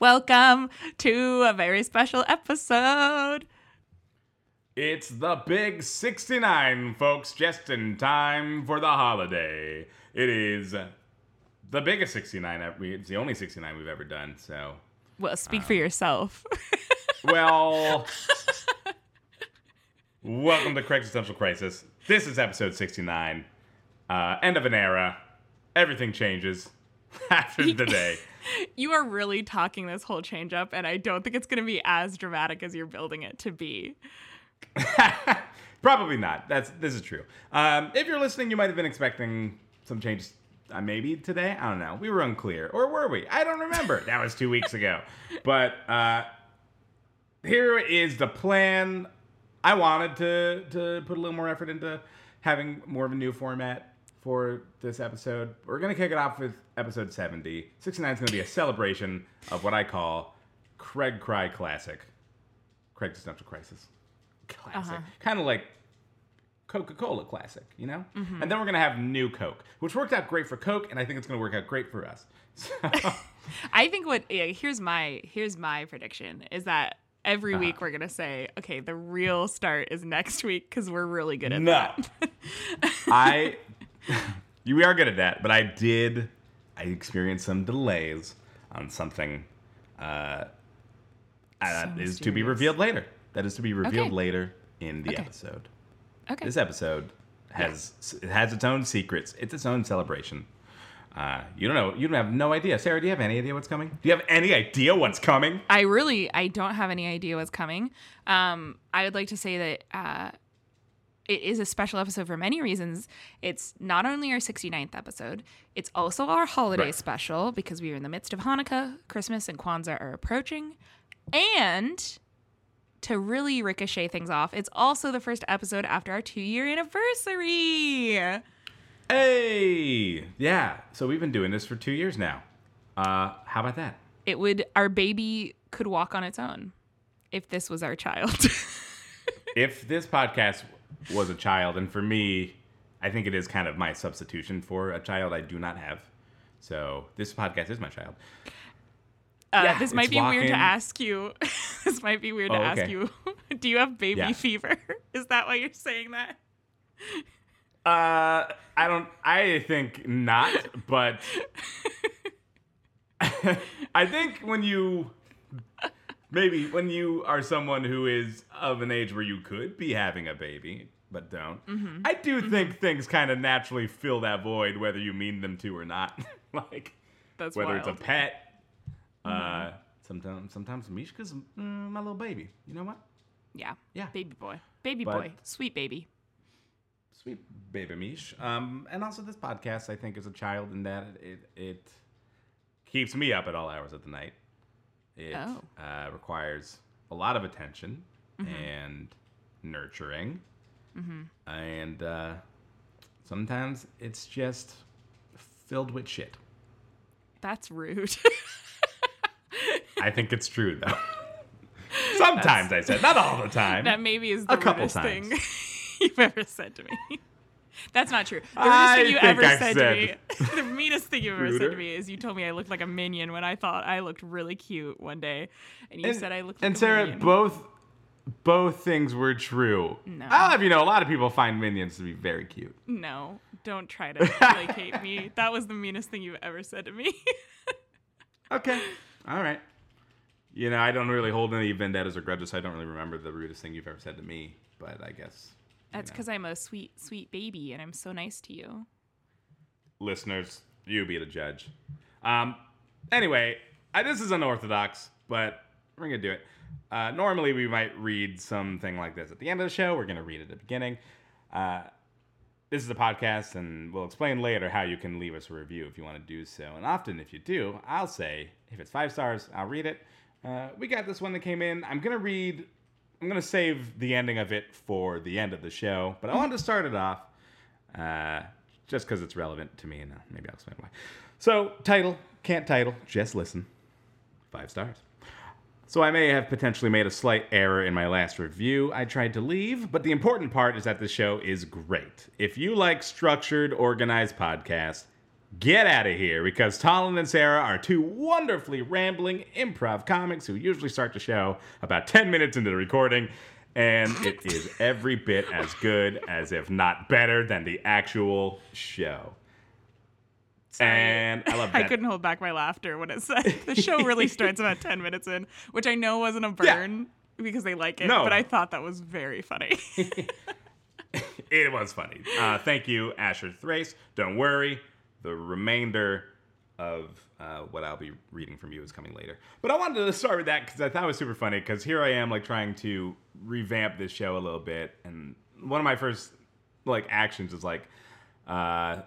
Welcome to a very special episode. It's the big 69, folks, just in time for the holiday. It is the biggest 69. ev- It's the only 69 we've ever done, so. Well, speak for yourself. Well. welcome to Craig's Essential Crisis. This is episode 69. Uh, end of an era. Everything changes after today. you are really talking this whole change up, and I don't think it's going to be as dramatic as you're building it to be. Probably not. That's this is true. Um, if you're listening, you might have been expecting some changes. Uh, maybe today. I don't know. We were unclear, or were we? I don't remember. that was two weeks ago. But uh, here is the plan. I wanted to to put a little more effort into having more of a new format for this episode. We're gonna kick it off with episode 70. 69 is gonna be a celebration of what I call Craig Cry Classic. Craig's Existential Crisis. Classic. Uh-huh. Kind of like Coca Cola Classic, you know? And then we're going to have new Coke, which worked out great for Coke, and I think it's going to work out great for us. So, I think what yeah, here's my here's my prediction is that every Uh-huh. week we're gonna say, okay, the real start is next week because we're really good at No. that. I, you, we are good at that, but I did, I experienced some delays on something uh, that So is to be revealed later. That is to be revealed Okay. later in the Okay. episode. okay. This episode has it has its own secrets. It's its own celebration. Uh, you don't know. You don't have no idea. Sarah, do you have any idea what's coming? Do you have any idea what's coming? I really I don't have any idea what's coming. Um, I would like to say that uh, it is a special episode for many reasons. It's not only our 69th episode, it's also our holiday Right. special because we are in the midst of Hanukkah, Christmas, and Kwanzaa are approaching. And to really ricochet things off, it's also the first episode after our two year anniversary. Hey, yeah. So we've been doing this for two years now. Uh, how about that? It would, our baby could walk on its own if this was our child. If this podcast was a child, and for me, I think it is kind of my substitution for a child I do not have. So this podcast is my child. Uh, Yeah, this might it's be weird to ask you. this might be weird to Oh, ask okay. you. Do you have baby Yeah. fever? Is that why you're saying that? Uh, I don't. I think not, but I think when you maybe when you are someone who is of an age where you could be having a baby but don't, Mm-hmm. I do think things kind of naturally fill that void, whether you mean them to or not. like That's whether wild. Mm-hmm. it's a pet. Uh, sometimes sometimes Mishka's mm, my little baby. You know what? yeah. Yeah. Baby boy. Baby But- boy. Sweet baby. Sweet baby Mish. Um, and also this podcast, I think, is a child in that it it keeps me up at all hours of the night. It Oh. uh, requires a lot of attention Mm-hmm. and nurturing, and uh, sometimes it's just filled with shit. That's rude. I think it's true though. Sometimes I said, not all the time. that maybe is the A couple rudest thing times. you've ever said to me. That's not true. The rudest thing you ever I've said, said to me, the meanest thing you ever said to me is you told me I looked like a minion when I thought I looked really cute one day, and you and, said I looked like and a Sarah, minion. both both things were true. No. I'll have you know, a lot of people find minions to be very cute. No, don't try to placate me. That was the meanest thing you've ever said to me. Okay. All right. You know, I don't really hold any vendettas or grudges. So I don't really remember the rudest thing you've ever said to me. But I guess That's because I'm a sweet, sweet baby and I'm so nice to you. listeners, you be the judge. Um. Anyway, I, this is unorthodox, but we're gonna do it. Uh, normally, we might read something like this at the end of the show. We're gonna read it at the beginning. Uh, this is a podcast, and we'll explain later how you can leave us a review if you want to do so. And often, if you do, I'll say if it's five stars, I'll read it. Uh, we got this one that came in. I'm gonna read. I'm gonna save the ending of it for the end of the show, but I wanted to start it off uh, just because it's relevant to me, and uh, maybe I'll explain why. So, title can't title, just listen. Five stars. So I may have potentially made a slight error in my last review I tried to leave, but the important part is that the show is great. If you like structured, organized podcasts, get out of here because Talon and Sarah are two wonderfully rambling improv comics who usually start the show about 10 minutes into the recording. And it is every bit as good as, if not better, than the actual show. And I love that. I couldn't hold back my laughter when it said the show really starts about 10 minutes in, which I know wasn't a Yeah. burn because they like it, No. but I thought that was very funny. It was funny. Uh, thank you, Asher Thrace. Don't worry, the remainder of uh, what I'll be reading from you is coming later. But I wanted to start with that because I thought it was super funny. Because here I am, like trying to revamp this show a little bit, and one of my first like actions is like uh,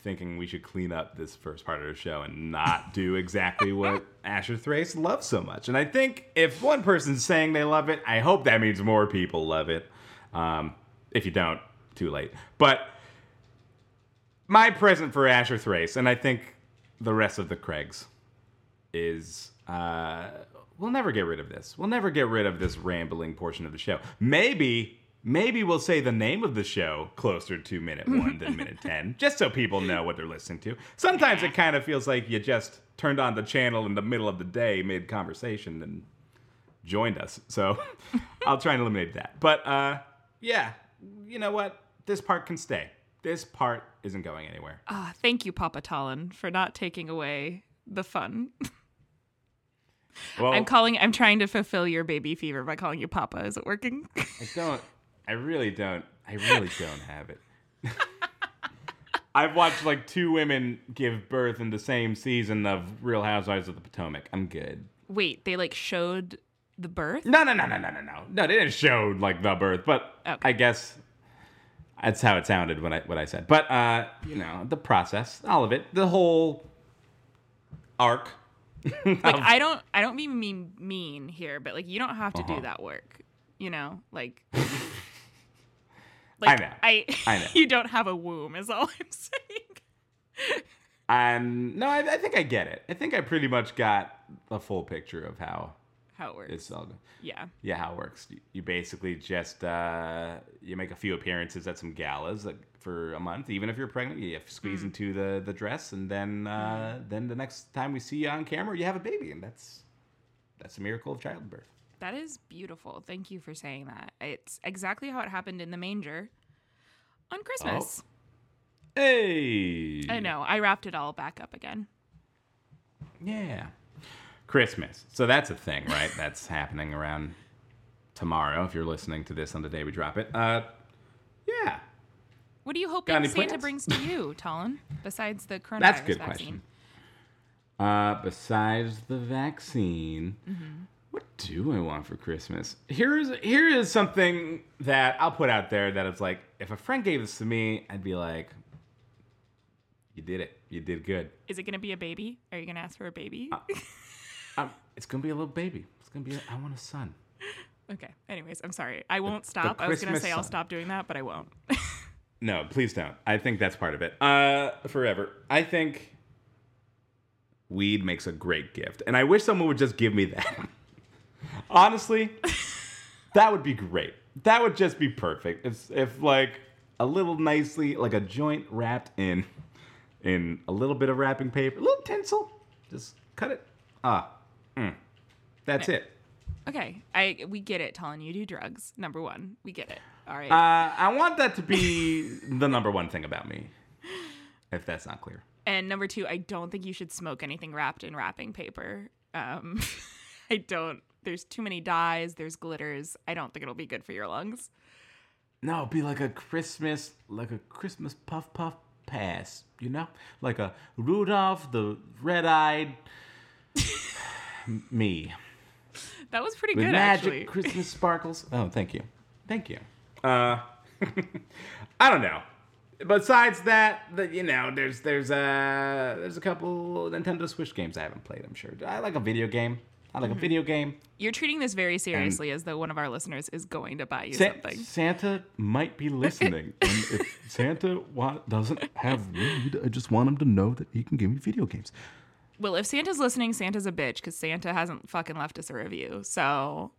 thinking we should clean up this first part of the show and not do exactly what Asher Thrace loves so much. And I think if one person's saying they love it, I hope that means more people love it. Um, if you don't, too late. But my present for Asher Thrace, and I think the rest of the Craigs, is uh, we'll never get rid of this. We'll never get rid of this rambling portion of the show. Maybe, maybe we'll say the name of the show closer to minute one than minute 10, just so people know what they're listening to. Sometimes it kind of feels like you just turned on the channel in the middle of the day mid conversation and joined us. So I'll try and eliminate that. But uh, yeah, you know what? This part can stay. This part isn't going anywhere. Ah, thank you, Papa Talon, for not taking away the fun. Well, I'm calling. I'm trying to fulfill your baby fever by calling you Papa. Is it working? I don't. I really don't. I really don't have it. I've watched like two women give birth in the same season of Real Housewives of the Potomac. I'm good. Wait, they like showed the birth. No, no, no, no, no, no, no. No, they didn't show like the birth, but Okay. I guess that's how it sounded when I what I said. But uh, you know, the process, all of it, the whole arc. Like I don't. I don't mean mean mean here, but like you don't have to Uh-huh. do that work. You know, like. I know. I, I know. you don't have a womb, is all I'm saying. And no, I, I think I get it. I think I pretty much got the full picture of how How it works. it's all. yeah. Yeah, how it works. You, basically just uh, you make a few appearances at some galas like, for a month, even if you're pregnant. You have to squeeze into the, the dress, and then uh, then the next time we see you on camera, you have a baby, and that's that's a miracle of childbirth. That is beautiful. Thank you for saying that. It's exactly how it happened in the manger on Christmas. Hey, I know. I wrapped it all back up again. Yeah, Christmas. So that's a thing, right? that's happening around tomorrow. If you're listening to this on the day we drop it, uh, yeah, What do you hope Santa plans? brings to you, Talon, besides the coronavirus That's a good vaccine? question. Uh, besides the vaccine, Mm-hmm. what do I want for Christmas? Here's here is something that I'll put out there that it's like if a friend gave this to me, I'd be like, "You did it. You did good." Is it going to be a baby? Are you going to ask for a baby? Uh, Um, it's gonna be a little baby. It's gonna be. A, I want a son. okay. Anyways, I'm sorry. I won't stop. I was Christmas say I'll stop doing that, but I won't. No, please don't. I think that's part of it. Uh, forever. I think weed makes a great gift, and I wish someone would just give me that. Honestly, that would be great. That would just be perfect. It's if like a little nicely, like a joint wrapped in, in a little bit of wrapping paper, a little tinsel. Just cut it. Ah, mm. that's it. okay. I we get it, Talon. You do drugs. Number one. We get it. All right. Uh, I want that to be the number one thing about me. If that's not clear. And number two, I don't think you should smoke anything wrapped in wrapping paper. Um, I don't. There's too many dyes. There's glitters. I don't think it'll be good for your lungs. No, be like a Christmas, like a Christmas puff puff pass, you know, like a Rudolph the red-eyed me That was pretty with good, magic actually. Christmas sparkles. Oh, thank you, thank you. Uh, I don't know. Besides that, the, you know, there's there's a there's a couple Nintendo Switch games I haven't played. I'm sure I like a video game. I like a video game. You're treating this very seriously, as though one of our listeners is going to buy you Sa- something. Santa might be listening, and if Santa wa- doesn't have weed, I just want him to know that he can give me video games. Well, if Santa's listening, Santa's a bitch because Santa hasn't fucking left us a review. So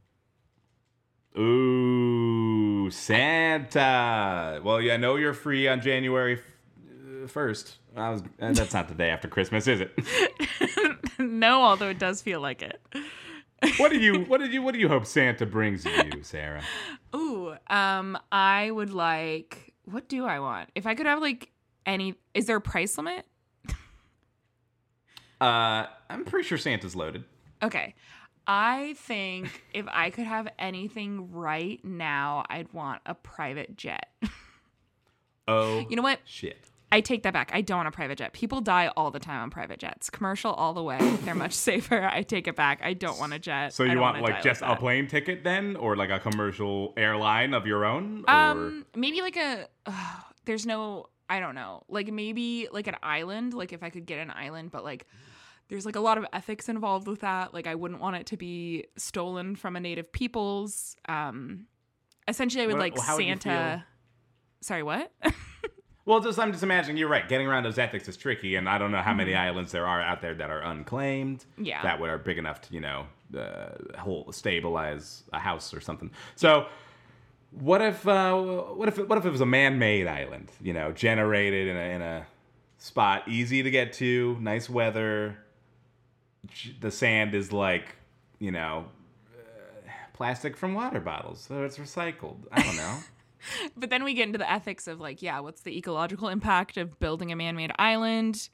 Ooh, Santa. Well, yeah, I know you're free on January first. I was. Uh, that's not the day after Christmas, is it? no, although it does feel like it. what do you? What did you? What do you hope Santa brings you, Sarah? Ooh, um, I would like. What do I want? If I could have like any, is there a price limit? Uh, I'm pretty sure Santa's loaded. Okay. I think if I could have anything right now, I'd want a private jet. Oh, You know what? shit. I take that back. I don't want a private jet. People die all the time on private jets. Commercial all the way. They're much safer. I take it back. I don't want a jet. So you want like just a plane ticket then, or like a commercial airline of your own? Or Um, maybe like a. Uh, there's no. I don't know. Like maybe like an island. Like if I could get an island, but like there's like a lot of ethics involved with that. Like I wouldn't want it to be stolen from a native people's. Um, essentially, I would like would Santa. Sorry, what? well, just I'm just imagining. You're right. Getting around those ethics is tricky, and I don't know how many Mm-hmm. islands there are out there that are unclaimed. Yeah. That would are big enough to you know uh, whole stabilize a house or something. So. What if uh, what if what if it was a man-made island? You know, generated in a, in a spot easy to get to, nice weather. The sand is like, you know, uh, plastic from water bottles, so it's recycled. I don't know. but then we get into the ethics of like, yeah, what's the ecological impact of building a man-made island?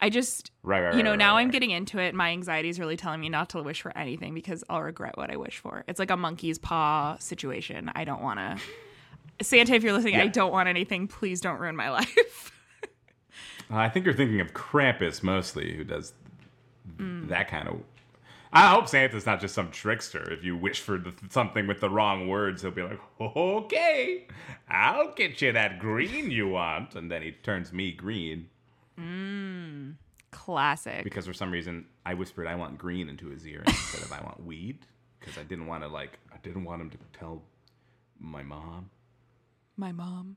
I just, Right, right, you know, right, now I'm getting into it. My anxiety is really telling me not to wish for anything because I'll regret what I wish for. It's like a monkey's paw situation. I don't want to. Santa, if you're listening, I don't want anything. Please don't ruin my life. I think you're thinking of Krampus mostly, who does Mm. that kind of. I hope Santa's not just some trickster. If you wish for the, something with the wrong words, he'll be like, "Okay, I'll get you that green you want," and then he turns me green Classic. because for some reason I whispered I want green into his ear instead of I want weed because I didn't want to like I didn't want him to tell my mom. my mom.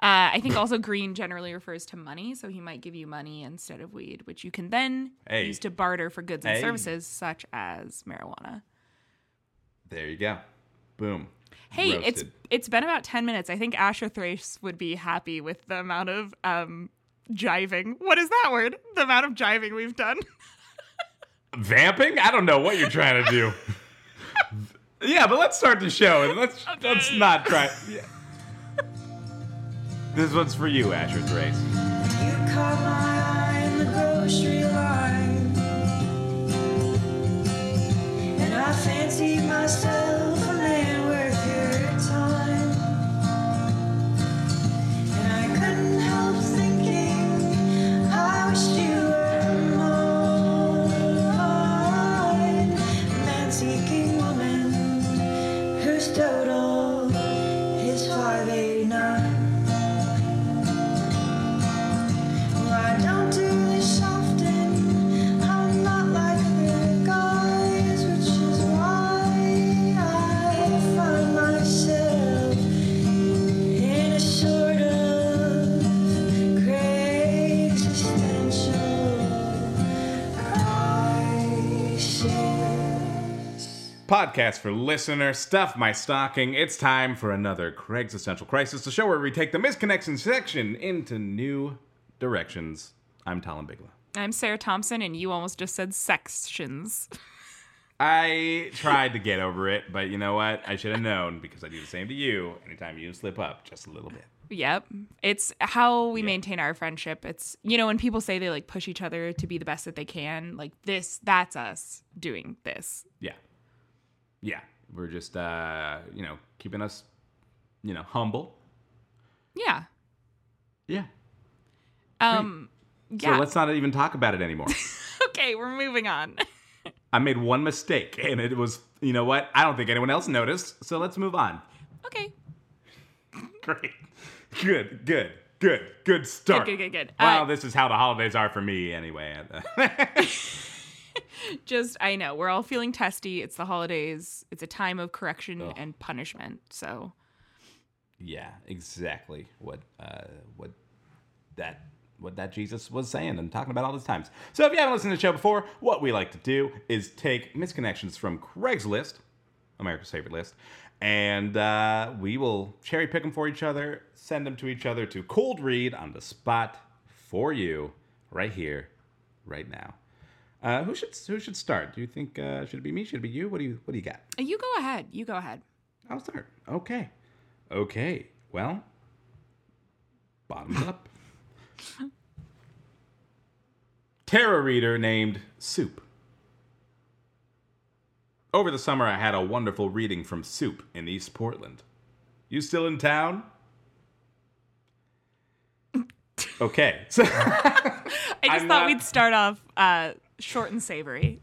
Uh, I think also green generally refers to money, so he might give you money instead of weed, which you can then Hey. use to barter for goods and Hey. services such as marijuana. There you go, boom. Hey, it's it's been about ten minutes. I think Asher Thrace would be happy with the amount of um jiving. What is that word? The amount of jiving we've done. Vamping? I don't know what you're trying to do. yeah, but let's start the show and let's let's not try. Yeah. This one's for you, Asher Thrace. You caught my eye in the grocery line, and I fancied myself Podcast for listener, stuff my stocking. It's time for another Craig's Essential Crisis, the show where we take the misconnection section into new directions. I'm Talon Bigla. I'm Sarah Thompson, and you almost just said sections. I tried to get over it, but you know what? I should have known because I do the same to you anytime you slip up just a little bit. Yep. It's how we maintain our friendship. It's, you know, when people say they like push each other to be the best that they can, like this, that's us doing this. Yeah. Yeah. We're just uh, you know, keeping us, you know, humble. Yeah. Yeah. Um, So yeah. let's not even talk about it anymore. okay, we're moving on. I made one mistake and it was you know what? I don't think anyone else noticed, so let's move on. okay. Great. Good, good, good, good start. good, good, good. Wow, Uh, this is how the holidays are for me anyway. Just, I know, we're all feeling testy. It's the holidays, it's a time of correction and punishment. So, yeah, exactly what uh, what that what that Jesus was saying and talking about all these times. So if you haven't listened to the show before, what we like to do is take misconnections from Craigslist, America's favorite list, and uh, we will cherry pick them for each other, send them to each other to cold read on the spot for you right here, right now. Uh, who should who should start? Do you think uh, should it be me? Should it be you? What do you what do you got? You go ahead. You go ahead. I'll start. Okay. Okay. Well, bottoms up. Tarot reader named Soup. Over the summer, I had a wonderful reading from Soup in East Portland. You still in town? Okay. So I just I'm thought not- we'd start off uh, short and savory.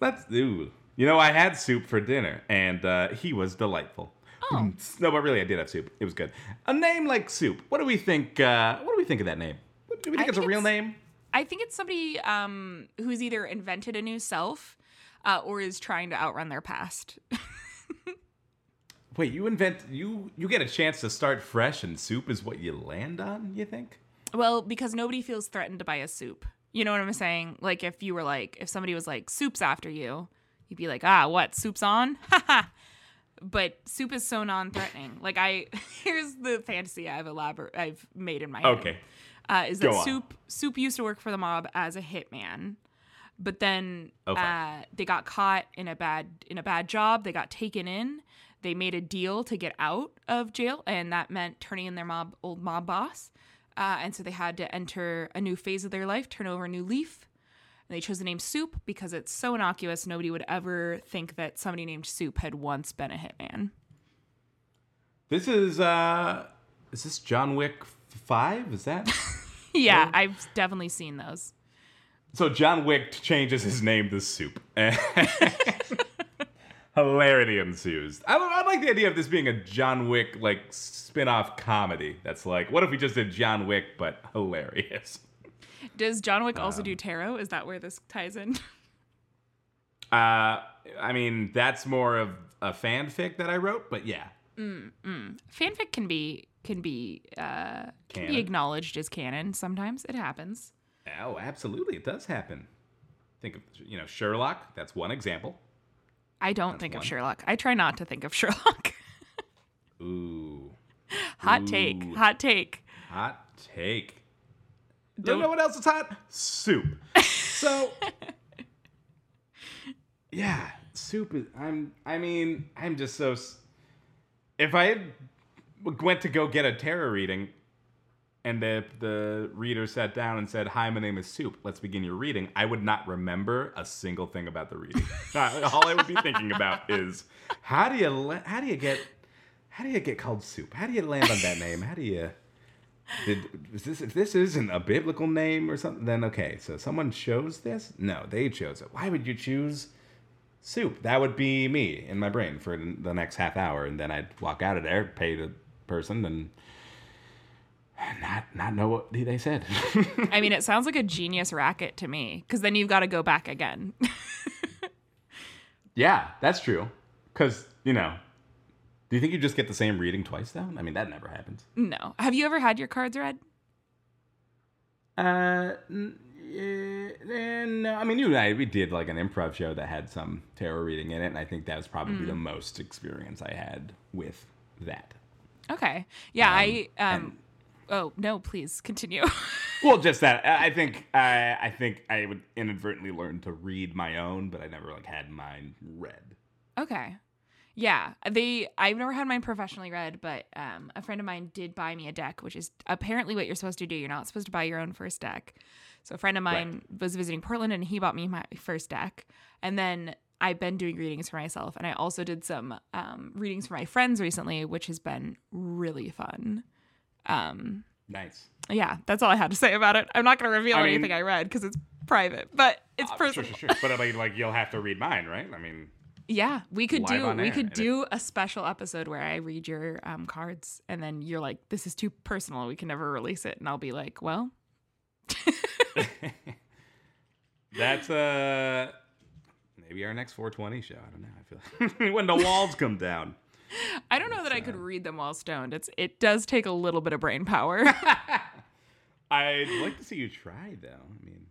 Let's do. You know, I had soup for dinner, and uh, he was delightful. Oh. No, but really, I did have soup. It was good. A name like soup. What do we think? Uh, what do we think of that name? What- Do we think I it's a real it's- name? I think it's somebody um, who's either invented a new self uh, or is trying to outrun their past. Wait, you invent you you get a chance to start fresh, and soup is what you land on. You think? well, because nobody feels threatened to buy a soup. You know what I'm saying? Like if you were like, if somebody was like, soup's after you, you'd be like, ah, what? Soup's on? But soup is so non-threatening. Like I, here's the fantasy I've elaborate, I've made in my head. Okay. uh, is Go that on. Soup Soup used to work for the mob as a hitman, but then Okay. uh, they got caught in a bad in a bad job. They got taken in. They made a deal to get out of jail, and that meant turning in their mob old mob boss. Uh, and so they had to enter a new phase of their life, turn over a new leaf. And they chose the name Soup because it's so innocuous, nobody would ever think that somebody named Soup had once been a hitman. This is uh, is this John Wick Five? Is that? yeah, I've definitely seen those. So John Wick changes his name to Soup. Hilarity ensues. I, I like the idea of this being a John Wick like spin-off comedy. That's like, what if we just did John Wick but hilarious? Does John Wick Um, also do tarot? Is that where this ties in? Uh, I mean, that's more of a fanfic that I wrote, but yeah, Mm, mm. Fanfic can be can be uh, can be acknowledged as canon. Sometimes it happens. oh, absolutely, it does happen. Think of you know Sherlock. That's one example. I don't think one. of Sherlock. I try not to think of Sherlock. Ooh, hot take. Hot take. hot take. Don't- know what else is hot? Soup. So, yeah, soup is. I'm. I mean, I'm just so. If I had went to go get a tarot reading, and the the reader sat down and said, "Hi, my name is Soup. Let's begin your reading," I would not remember a single thing about the reading. All I would be thinking about is how do you la- how do you get how do you get called Soup? How do you land on that name? How do you did is this if this isn't a biblical name or something then okay so someone chose this no they chose it why would you choose soup that would be me in my brain for the next half hour and then i'd walk out of there pay the person and not not know what they said I mean, it sounds like a genius racket to me. Because then you've got to go back again. yeah that's true because you know do you think you just get the same reading twice though i mean that never happens no. Have you ever had your cards read? Uh, n- no. I mean, you and I, we did like an improv show that had some tarot reading in it, and I think that was probably the most experience I had with that. Okay. Yeah. I um. and- oh no! Please continue. Well, just that. I think I, I think I would inadvertently learn to read my own, but I never like had mine read. Okay. Yeah, they. I've never had mine professionally read, but um, a friend of mine did buy me a deck, which is apparently what you're supposed to do. You're not supposed to buy your own first deck. So a friend of mine was visiting Portland, and he bought me my first deck, and then I've been doing readings for myself, and I also did some um, readings for my friends recently, which has been really fun. Um, Nice. yeah, that's all I had to say about it. I'm not going to reveal I mean- anything I read because it's private, but it's Uh, personal. Sure, sure, sure. But I mean, like, you'll have to read mine, right? I mean, Yeah, we could do we air, could do a special episode where I read your um, cards and then you're like, "This is too personal. We can never release it." And I'll be like, "Well, that's uh maybe our next 420 show. I don't know. I feel like when the walls come down. I don't know that I could read them while stoned. It's it does take a little bit of brain power." I'd like to see you try, though. I mean,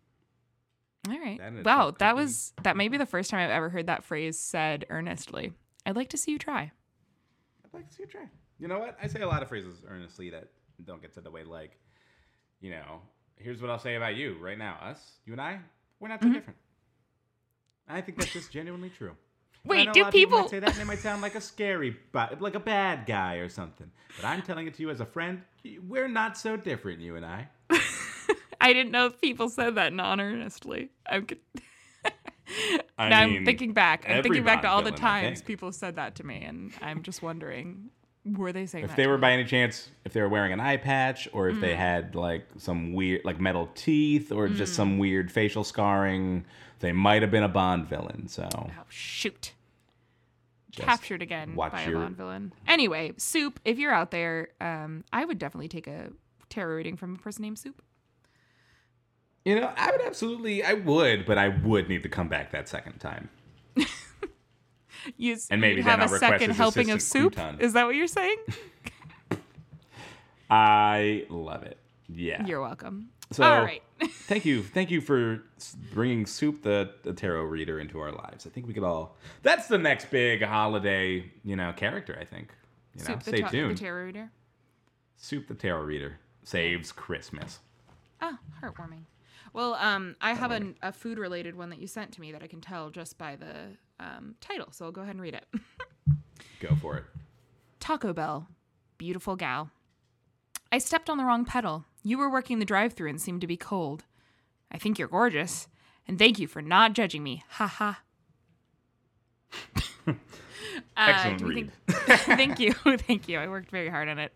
All right. That Wow, that was that may be the first time I've ever heard that phrase said earnestly. I'd like to see you try. I'd like to see you try. You know what? I say a lot of phrases earnestly that don't get said the way like, you know, here's what I'll say about you right now. Us, you and I, we're not Mm-hmm. too different. I think that's just genuinely true. Wait, do people people? say that and they might sound like a scary, like a bad guy or something. But I'm telling it to you as a friend. We're not so different, you and I. I didn't know if people said that non-earnestly. I'm. c- I now mean, I'm thinking back. I'm thinking back to all the villain, I times people said that to me, and I'm just wondering, were they saying that? If they were by any chance, if they were wearing an eye patch, or if Mm. they had like some weird, like metal teeth, or just some Mm. weird facial scarring, they might have been a Bond villain. So Oh shoot! Just Captured again by your- a Bond villain. Anyway, Soup. If you're out there, um, I would definitely take a tarot reading from a person named Soup. you know, I would absolutely, I would, but I would need to come back that second time. You And maybe have a second helping of soup. crouton. Is that what you're saying? I love it. Yeah. You're welcome. So- All right. thank you, thank you for bringing Soup the, the tarot reader into our lives. I think we could all. That's the next big holiday, you know, character. I think. You know, Soup, the, stay ta- the tuned. tarot reader. Soup the tarot reader saves Christmas. Ah, heartwarming. Well, um, I have an, a food related one that you sent to me that I can tell just by the um, title. So I'll go ahead and read it. Go for it. Taco Bell, beautiful gal. I stepped on the wrong pedal. You were working the drive through and seemed to be cold. I think you're gorgeous. And thank you for not judging me. Ha ha. Uh, Excellent we read. think- thank you, thank you. I worked very hard on it.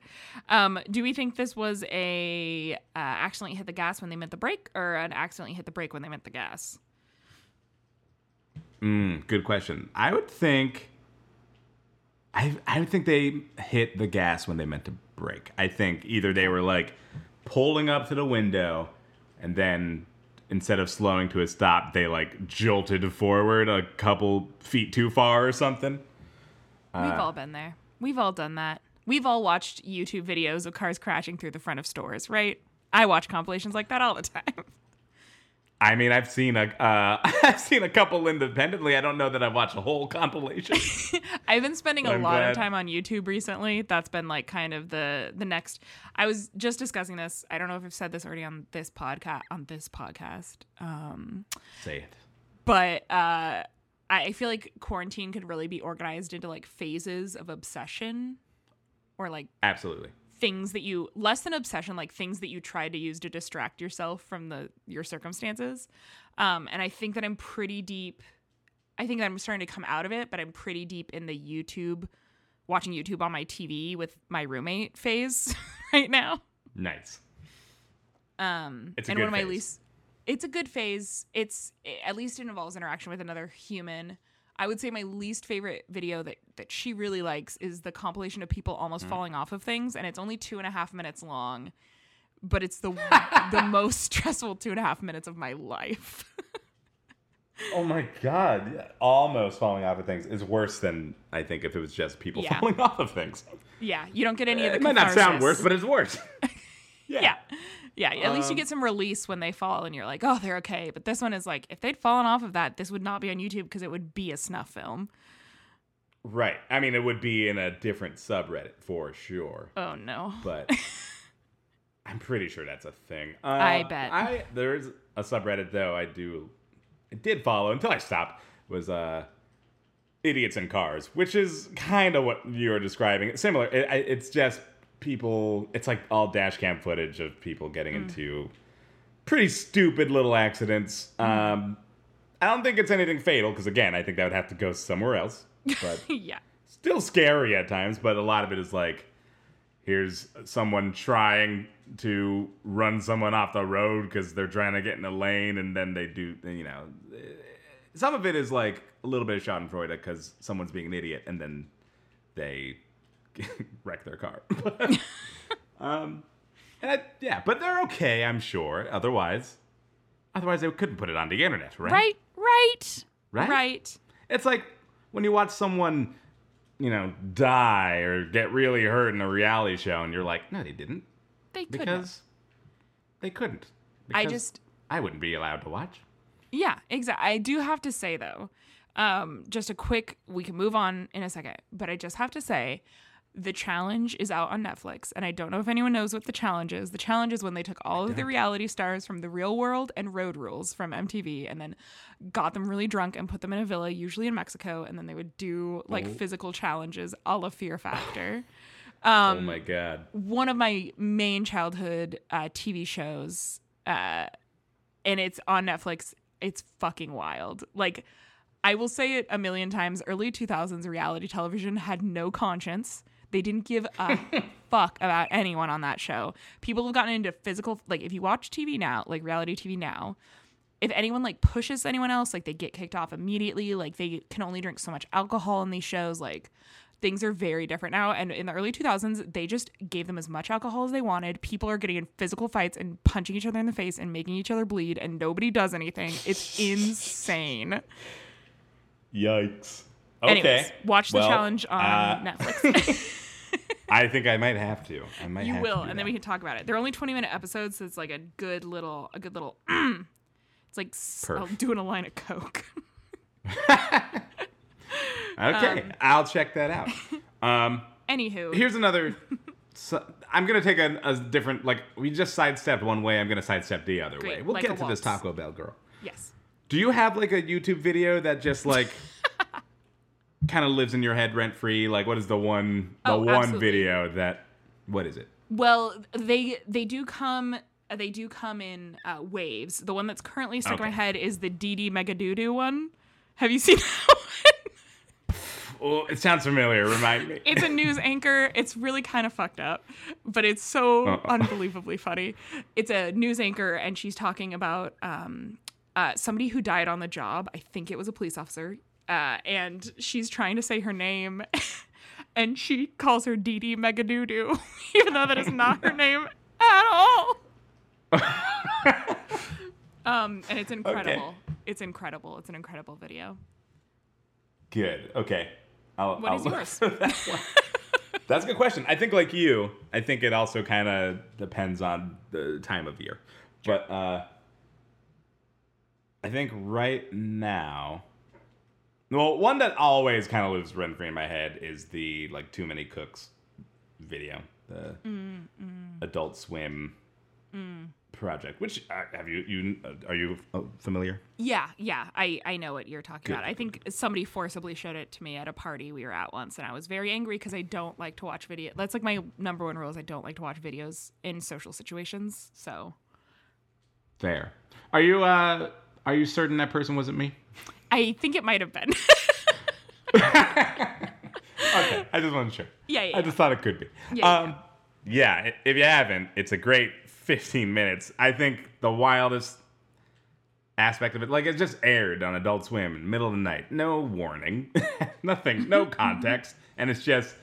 Um, do we think this was a uh, accidentally hit the gas when they meant the brake, or an accidentally hit the brake when they meant the gas? Mm, good question. I would think. I I would think they hit the gas when they meant to brake. I think either they were like pulling up to the window, and then instead of slowing to a stop, they like jolted forward a couple feet too far or something. We've uh, all been there. We've all done that. We've all watched YouTube videos of cars crashing through the front of stores, right? I watch compilations like that all the time. I mean, I've seen a uh, I've seen a couple independently. I don't know that I've watched a whole compilation. I've been spending a I'm lot glad. of time on YouTube recently. That's been like kind of the the next. I was just discussing this. I don't know if I've said this already on this podcast on this podcast. Um, Say it. but uh, I feel like quarantine could really be organized into like phases of obsession, or like Absolutely. Things that you less than obsession like things that you try to use to distract yourself from the your circumstances um and i think that i'm pretty deep i think i'm starting to come out of it but i'm pretty deep in the youtube watching youtube on my tv with my roommate phase right now Nice. um It's a and good one of my phase. least it's a good phase it's at least it involves interaction with another human i would say my least favorite video that that she really likes is the compilation of people Mm. almost falling off of things and it's only two and a half minutes long but it's the the most stressful two and a half minutes of my life Oh my god! Almost falling off of things is worse than I think if it was just people Yeah. falling off of things. yeah you don't get any of the It might not sound worse, but it's worse. yeah yeah at least you Um, get some release when they fall and you're like oh they're okay but this one is like if they'd fallen off of that this would not be on youtube because it would be a snuff film right. I mean, it would be in a different subreddit for sure, oh no but I'm pretty sure that's a thing. Uh, I bet. I there's a subreddit though. I do. I did follow until I stopped. Was uh. Idiots in cars, which is kind of what you're describing. Similar. It, it's just people. It's like all dash cam footage of people getting into pretty stupid little accidents. Um, I don't think it's anything fatal because again, I think that would have to go somewhere else. But yeah still scary at times. But a lot of it is like, here's someone trying to run someone off the road because they're trying to get in a lane, and then they do. You know, some of it is like a little bit of Schadenfreude because someone's being an idiot, and then they wreck their car. um, and I- yeah, but they're okay, I'm sure. Otherwise, otherwise they couldn't put it on the internet, right? Right, right, Right? right. It's like when you watch someone, you know, die or get really hurt in a reality show, and you're like, no, they didn't, They could because they couldn't. I just- I wouldn't be allowed to watch. Yeah, exactly. I do have to say though, um, just a quick. We can move on in a second, but I just have to say, The Challenge is out on Netflix, and I don't know if anyone knows what The Challenge is. The Challenge is when they took all of the reality stars from The Real World and Road Rules from MTV and then got them really drunk and put them in a villa, usually in Mexico, and then they would do like physical challenges a la Fear Factor. oh my god. One of my main childhood uh, TV shows, uh, and it's on Netflix. It's fucking wild. Like, I will say it a million times. Early 2000s reality television had no conscience. They didn't give a fuck about anyone on that show. People have gotten into physical, like, if you watch TV now, like reality TV now, if anyone like pushes anyone else, like they get kicked off immediately. Like they can only drink so much alcohol in these shows. Like things are very different now. And in the early 2000s, they just gave them as much alcohol as they wanted. People are getting in physical fights and punching each other in the face and making each other bleed, and nobody does anything. It's insane. Yikes. Okay. Anyways, watch the Well, challenge on uh, Netflix. I think I might have to. I might. you have will, and then we can talk about it. They're only 20 minute episodes, so it's like a good little, a good little. it's like Perf. doing a line of coke. Okay, um, I'll check that out. Um, Anywho, here's another. So, I'm gonna take a, a different. Like we just sidestepped one way. I'm gonna sidestep the other Great, way. We'll like get to this. Taco Bell girl. yes. Do you have like a YouTube video that just like kind of lives in your head rent free? Like, what is the one the Oh, one absolutely. video that? What is it? Well, they they do come they do come in uh, waves. The one that's currently stuck in my head is the Dee Dee Megadoodoo one. Have you seen that one? Oh, it sounds familiar. Remind me. It's a news anchor. It's really kind of fucked up, but it's so Uh-uh. unbelievably funny. It's a news anchor, and she's talking about um, uh, somebody who died on the job. I think it was a police officer. Uh, and she's trying to say her name, and she calls her Dee Dee Megadoodoo, even though that is not her name at all. um, and it's incredible. It's incredible. It's an incredible video. Good. Okay. I'll, What I'll is yours? that. That's a good question. I think like you, I think it also kind of depends on the time of year. But uh I think right now well, one that always kind of lives rent free in my head is the like too many cooks video, the Mm, Adult Swim project. Which uh, have you you uh, are you uh, familiar? Yeah, yeah, I I know what you're talking about. I think somebody forcibly showed it to me at a party we were at once, and I was very angry because I don't like to watch video. That's like my number one rule is I don't like to watch videos in social situations. So Fair. Are you uh are you certain that person wasn't me? I think it might have been. Okay, I just wasn't sure. Yeah, yeah, I just thought it could be. Yeah, um, yeah. i- If you haven't, it's a great 15 minutes. I think the wildest aspect of it, like it just aired on Adult Swim in the middle of the night. No warning, nothing, no context, and it's just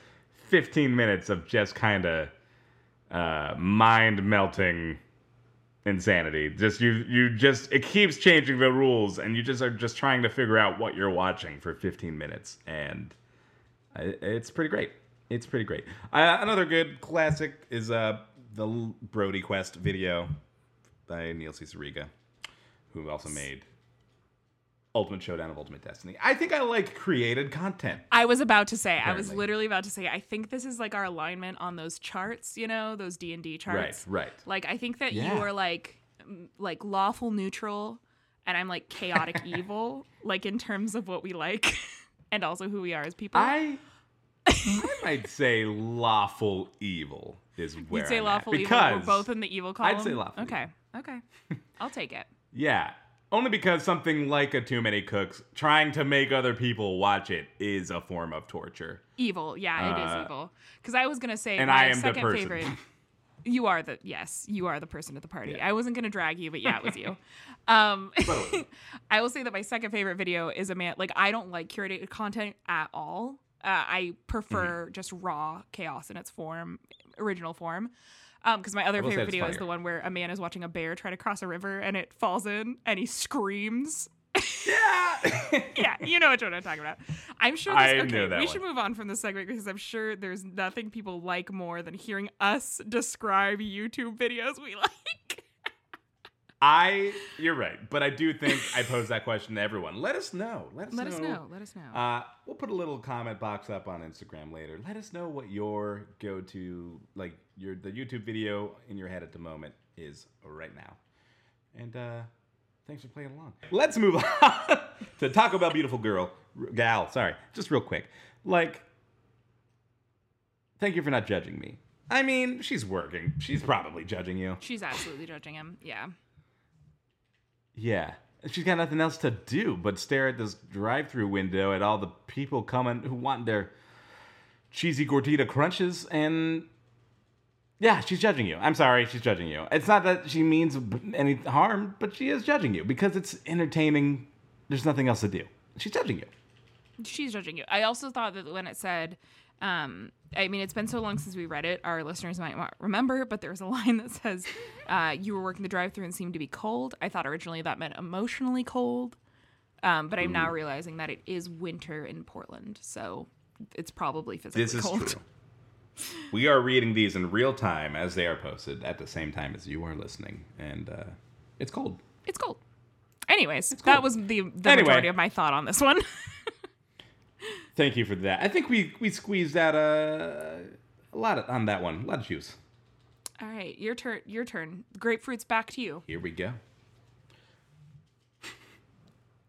15 minutes of just kind of uh, mind melting insanity. Just you, you just it keeps changing the rules, and you just are just trying to figure out what you're watching for 15 minutes, and it's pretty great. It's pretty great. Uh, another good classic is uh, the Brody Quest video by Neil Cicierega, who also made Ultimate Showdown of Ultimate Destiny. I think I like created content. I was about to say, I was literally about to say, I think this is like our alignment on those charts, you know, those D and D charts. Right, right. Like I think that Yeah. you are like like lawful neutral and I'm like chaotic evil, like in terms of what we like and also who we are as people. I I might say lawful evil is where You'd say I'm lawful evil. because We're both in the evil column. I'd say lawful Okay. Okay. I'll take it. Yeah. Only because something like a Too Many Cooks, trying to make other people watch it is a form of torture. Evil. Yeah, it Uh, is evil. Because I was gonna say and my I am the second person. favorite. You are the yes, you are the person at the party. Yeah. I wasn't gonna drag you, but yeah, it was you. Um, I will say that my second favorite video is a man. Like I don't like curated content at all. Uh, I prefer Mm-hmm. just raw chaos in its form, original form. Um, because my other favorite it's video is the one where a man is watching a bear try to cross a river and it falls in and he screams. Yeah. yeah, you know which one I'm talking about. I'm sure. This, I okay, know that we one. should move on from this segment because I'm sure there's nothing people like more than hearing us describe YouTube videos we like. I, you're right, but I do think I pose that question to everyone. Let us know. Let us Let know. us know. Let us know. Uh, we'll put a little comment box up on Instagram later. Let us know what your go-to, like your the YouTube video in your head at the moment is right now. And uh, thanks for playing along. Let's move on to Taco Bell Beautiful Girl, gal. Sorry, just real quick. Like, thank you for not judging me. I mean, she's working. She's probably judging you. She's absolutely judging him. Yeah. Yeah. She's got nothing else to do but stare at this drive through window at all the people coming who want their cheesy gordita crunches and yeah, she's judging you. I'm sorry, she's judging you. It's not that she means any harm, but she is judging you because it's entertaining. There's nothing else to do. She's judging you. She's judging you. I also thought that when it said, um, I mean, it's been so long since we read it, our listeners might not remember, but there's a line that says, uh, You were working the drive through and seemed to be cold. I thought originally that meant emotionally cold. Um, but I'm now realizing that it is winter in Portland. So it's probably physically This is cold. true. We are reading these in real time as they are posted at the same time as you are listening, and uh, it's cold. It's cold. Anyways, cold. that was the, the Anyway. majority of my thought on this one. Thank you for that. I think we we squeezed out a, a lot of, on that one. A lot of juice. All right, your turn. Your turn. Grapefruit's back to you. Here we go.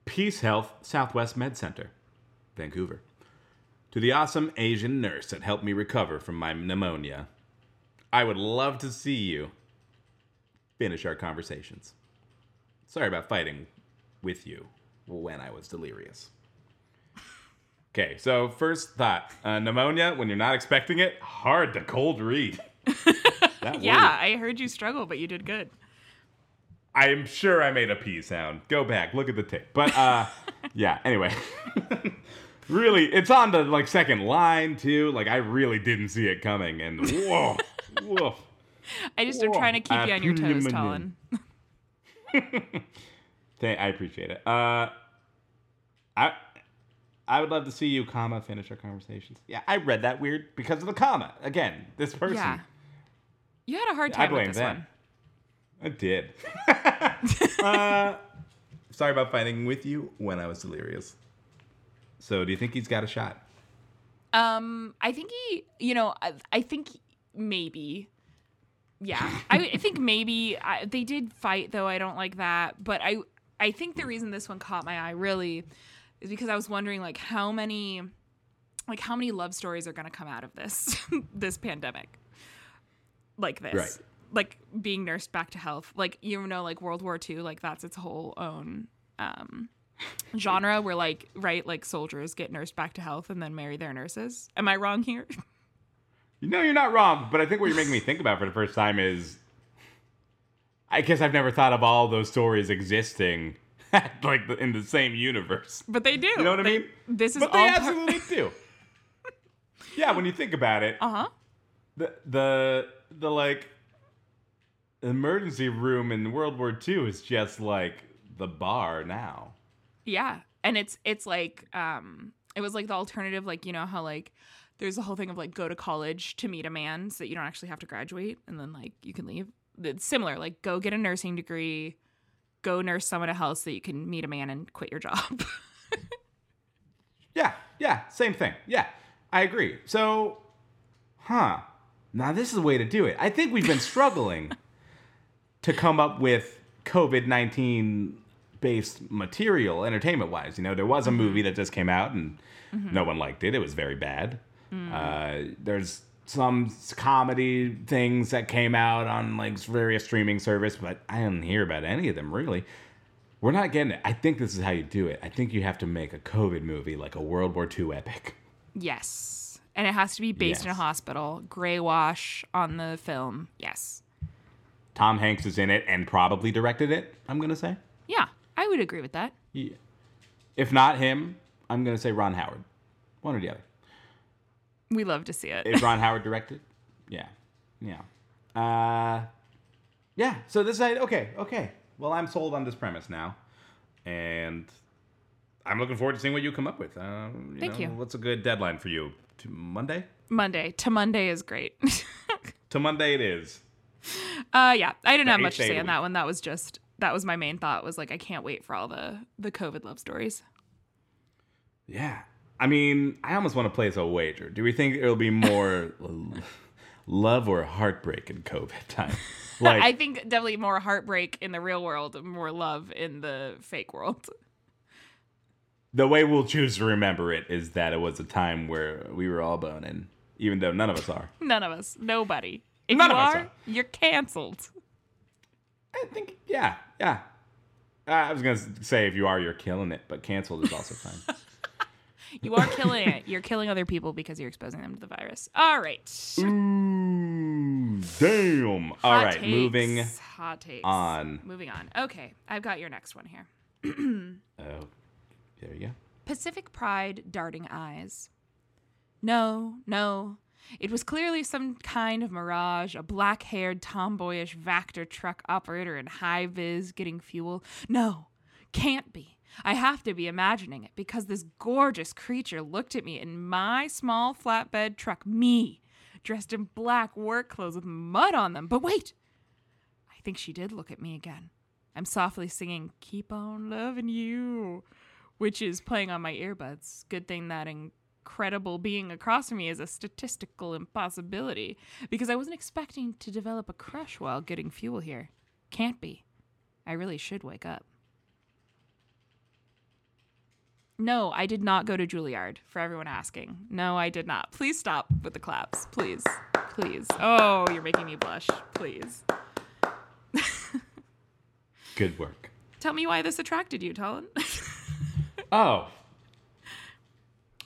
Peace Health Southwest Med Center, Vancouver. To the awesome Asian nurse that helped me recover from my pneumonia, I would love to see you finish our conversations. Sorry about fighting with you when I was delirious. Okay, so first thought uh, pneumonia, when you're not expecting it, hard to cold read. Yeah, I heard you struggle, but you did good. I'm sure I made a P sound. Go back, look at the tape. But uh yeah, anyway. really, it's on the like second line too. Like I really didn't see it coming and whoa. woof. I just am trying to keep you on your toes. Talon. I appreciate it. Uh I I would love to see you, comma, finish our conversations. Yeah, I read that weird because of the comma. Again, this person. Yeah. You had a hard time I blame with this them. one. I did. uh, sorry about fighting with you when I was delirious. So, do you think he's got a shot? Um, I think he, you know, I, I think maybe. Yeah, I, I think maybe I, they did fight though. I don't like that, but I, I think the reason this one caught my eye really is because I was wondering like how many, like how many love stories are going to come out of this, this pandemic, like this, Right. like being nursed back to health, like you know, like World War II, like that's its whole own. Um, genre where like right like soldiers get nursed back to health and then marry their nurses am i wrong here No, you're not wrong. But I think what you're making me think about for the first time is I guess I've never thought of all those stories existing like in the same universe. but they do You know what I mean? this is But all they part- absolutely do. Yeah, when you think about it, uh-huh the the the like emergency room in World War II is just like the bar now. yeah and it's it's like um it was like the alternative like you know how like there's a whole thing of like go to college to meet a man so that you don't actually have to graduate and then like you can leave it's similar like go get a nursing degree go nurse someone health so you can meet a man and quit your job Yeah, yeah, same thing. Yeah, I agree. So, huh. Now, this is the way to do it. I think we've been struggling to come up with COVID 19 based material, entertainment wise. You know, there was a mm-hmm. movie that just came out and mm-hmm. no one liked it, it was very bad. Mm. Uh, there's some comedy things that came out on like various streaming service, but I didn't hear about any of them really. We're not getting it. I think this is how you do it. I think you have to make a COVID movie like a World War II epic. yes and it has to be based in a hospital gray wash on the film yes Tom Hanks is in it and probably directed it, I'm going to say. yeah i would agree with that Yeah. If not him, I'm going to say Ron Howard. One or the other. We love to see it Is Ron Howard directed? Yeah. Yeah. Uh, yeah. So this is okay. Okay. Well, I'm sold on this premise now, and I'm looking forward to seeing what you come up with. Um, you Thank know, you. What's a good deadline for you? To Monday? Monday to Monday is great. To Monday it is. uh, yeah, I didn't have much to say on that one. That was just that was my main thought was like I can't wait for all the the COVID love stories. Yeah. I mean, I almost want to place a wager. Do we think it'll be more love or heartbreak in COVID time? Like, I think definitely more heartbreak in the real world, more love in the fake world. the way we'll choose to remember it is that it was a time where we were all boning, even though none of us are. None of us, nobody. If None you of us are, are. you're canceled. I think, yeah, yeah. Uh, I was gonna say if you are, you're killing it, but canceled is also fine. You are killing it. You're killing other people because you're exposing them to the virus. All right. Ooh, damn! All Hot right, takes. moving Hot takes. on. Moving on. Okay, I've got your next one here. Oh, there you go. Pacific Pride darting eyes. No, no. It was clearly some kind of mirage, a black haired, tomboyish Vactor truck operator in high vis getting fuel. No, can't be. I have to be imagining it because this gorgeous creature looked at me in my small flatbed truck, me, dressed in black work clothes with mud on them. But wait, I think she did look at me again. I'm softly singing Keep on Loving You, which is playing on my earbuds. Good thing that incredible being across from me is a statistical impossibility because I wasn't expecting to develop a crush while getting fuel here. Can't be. I really should wake up. No, I did not go to Juilliard, for everyone asking. No, I did not. Please stop with the claps. Please. Please. Oh, you're making me blush. Please. Good work. Tell me why this attracted you, Talon. Oh.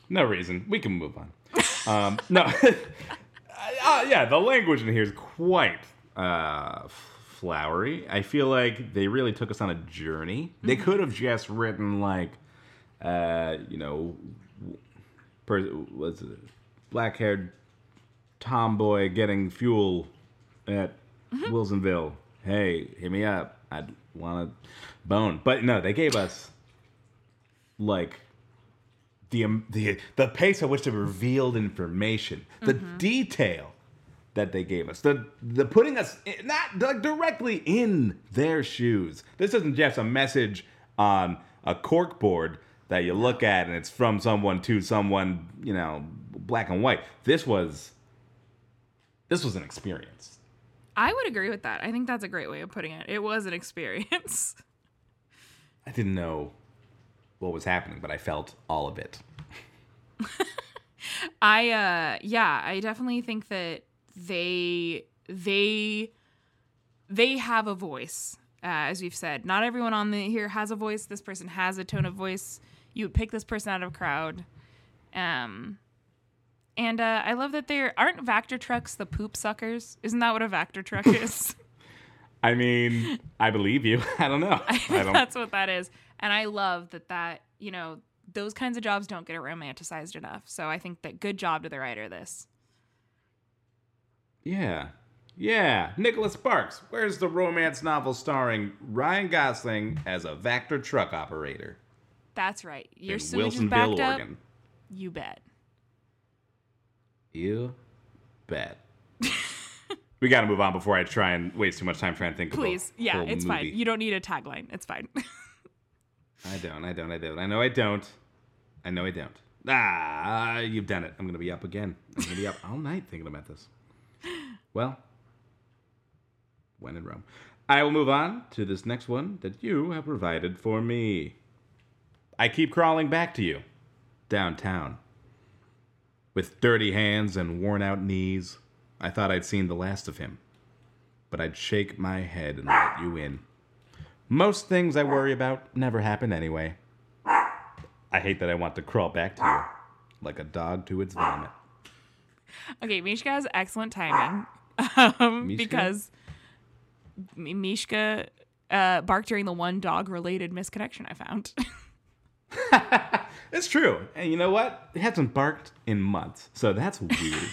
No reason. We can move on. Um, no. uh, yeah, the language in here is quite uh, flowery. I feel like they really took us on a journey. They could have just written, like, uh, you know, per- it? Black haired tomboy getting fuel at Wilsonville. Hey, hit me up. I'd want to bone. But no, they gave us like the um, the the pace at which they revealed information, the detail that they gave us, the the putting us in, not like directly in their shoes. This isn't just a message on a cork board that you look at and it's from someone to someone, you know, black and white. This was this was an experience. I would agree with that. I think that's a great way of putting it. It was an experience. I didn't know what was happening, but I felt all of it. I uh yeah, I definitely think that they they they have a voice. Uh, as we've said, not everyone on the here has a voice. This person has a tone of voice. You would pick this person out of a crowd. Um and uh, I love that there aren't Vactor trucks the poop suckers. Isn't that what a Vactor truck is? I mean, I believe you. I don't know. I don't. That's what that is. And I love that that, you know, those kinds of jobs don't get romanticized enough. So I think that good job to the writer this. Yeah. Yeah. Nicholas Sparks. Where's the romance novel starring Ryan Gosling as a Vactor truck operator That's right. Your in sewage is backed up. Oregon? You bet. You bet. we got to move on before I try and waste too much time trying to think Please. of a Yeah, it's fine. You don't need a tagline. It's fine. I don't. I don't. I don't. I know I don't. I know I don't. Ah, you've done it. I'm gonna be up again. I'm gonna be up all night thinking about this. Well, when in Rome. I will move on to this next one that you have provided for me. I keep crawling back to you, downtown. With dirty hands and worn out knees, I thought I'd seen the last of him. But I'd shake my head and let you in. Most things I worry about never happen anyway. I hate that I want to crawl back to you, like a dog to its vomit. okay, Mishka has excellent timing. Um, Mishka? because Mishka uh, barked during the one dog related misconnection I found. It's true. And you know what? It hasn't barked in months, so that's weird.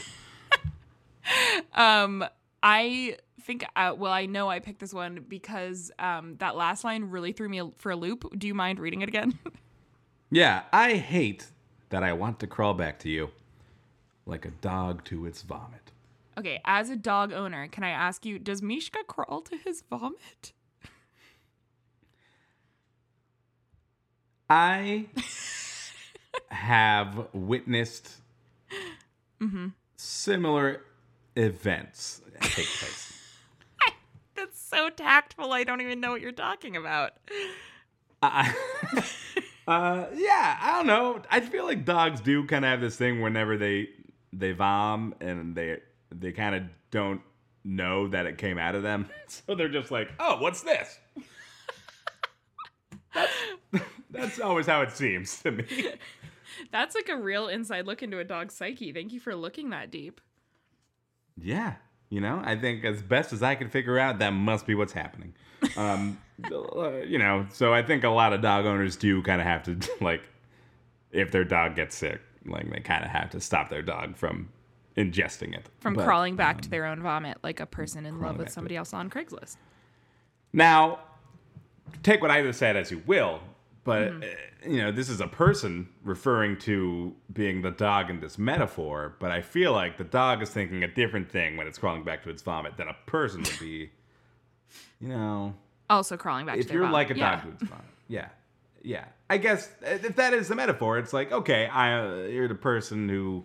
um, I think, uh, well, I know I picked this one because um, that last line really threw me for a loop. Do you mind reading it again? yeah, I hate that I want to crawl back to you, like a dog to its vomit. Okay, as a dog owner, can I ask you, does Mishka crawl to his vomit? I have witnessed similar events take place. That's so tactful. I don't even know what you're talking about. I, uh, yeah, I don't know. I feel like dogs do kind of have this thing whenever they they vom and they they kind of don't know that it came out of them, so they're just like, "Oh, what's this?" that's that's always how it seems to me. That's like a real inside look into a dog's psyche. Thank you for looking that deep. Yeah, you know, I think as best as I can figure out, that must be what's happening. Um, uh, you know, so I think a lot of dog owners do kind of have to like, if their dog gets sick, like they kind of have to stop their dog from ingesting it From But, crawling back to their own vomit like a person in love with somebody else on Craigslist. Now, take what I just said as you will, but Mm-hmm. uh, you know, this is a person referring to being the dog in this metaphor. But I feel like the dog is thinking a different thing when it's crawling back to its vomit than a person would be. You know, Also crawling back to if you're vomit. like a yeah. dog to its vomit, yeah, yeah. I guess uh, if that is the metaphor, it's like okay, I uh, you're the person who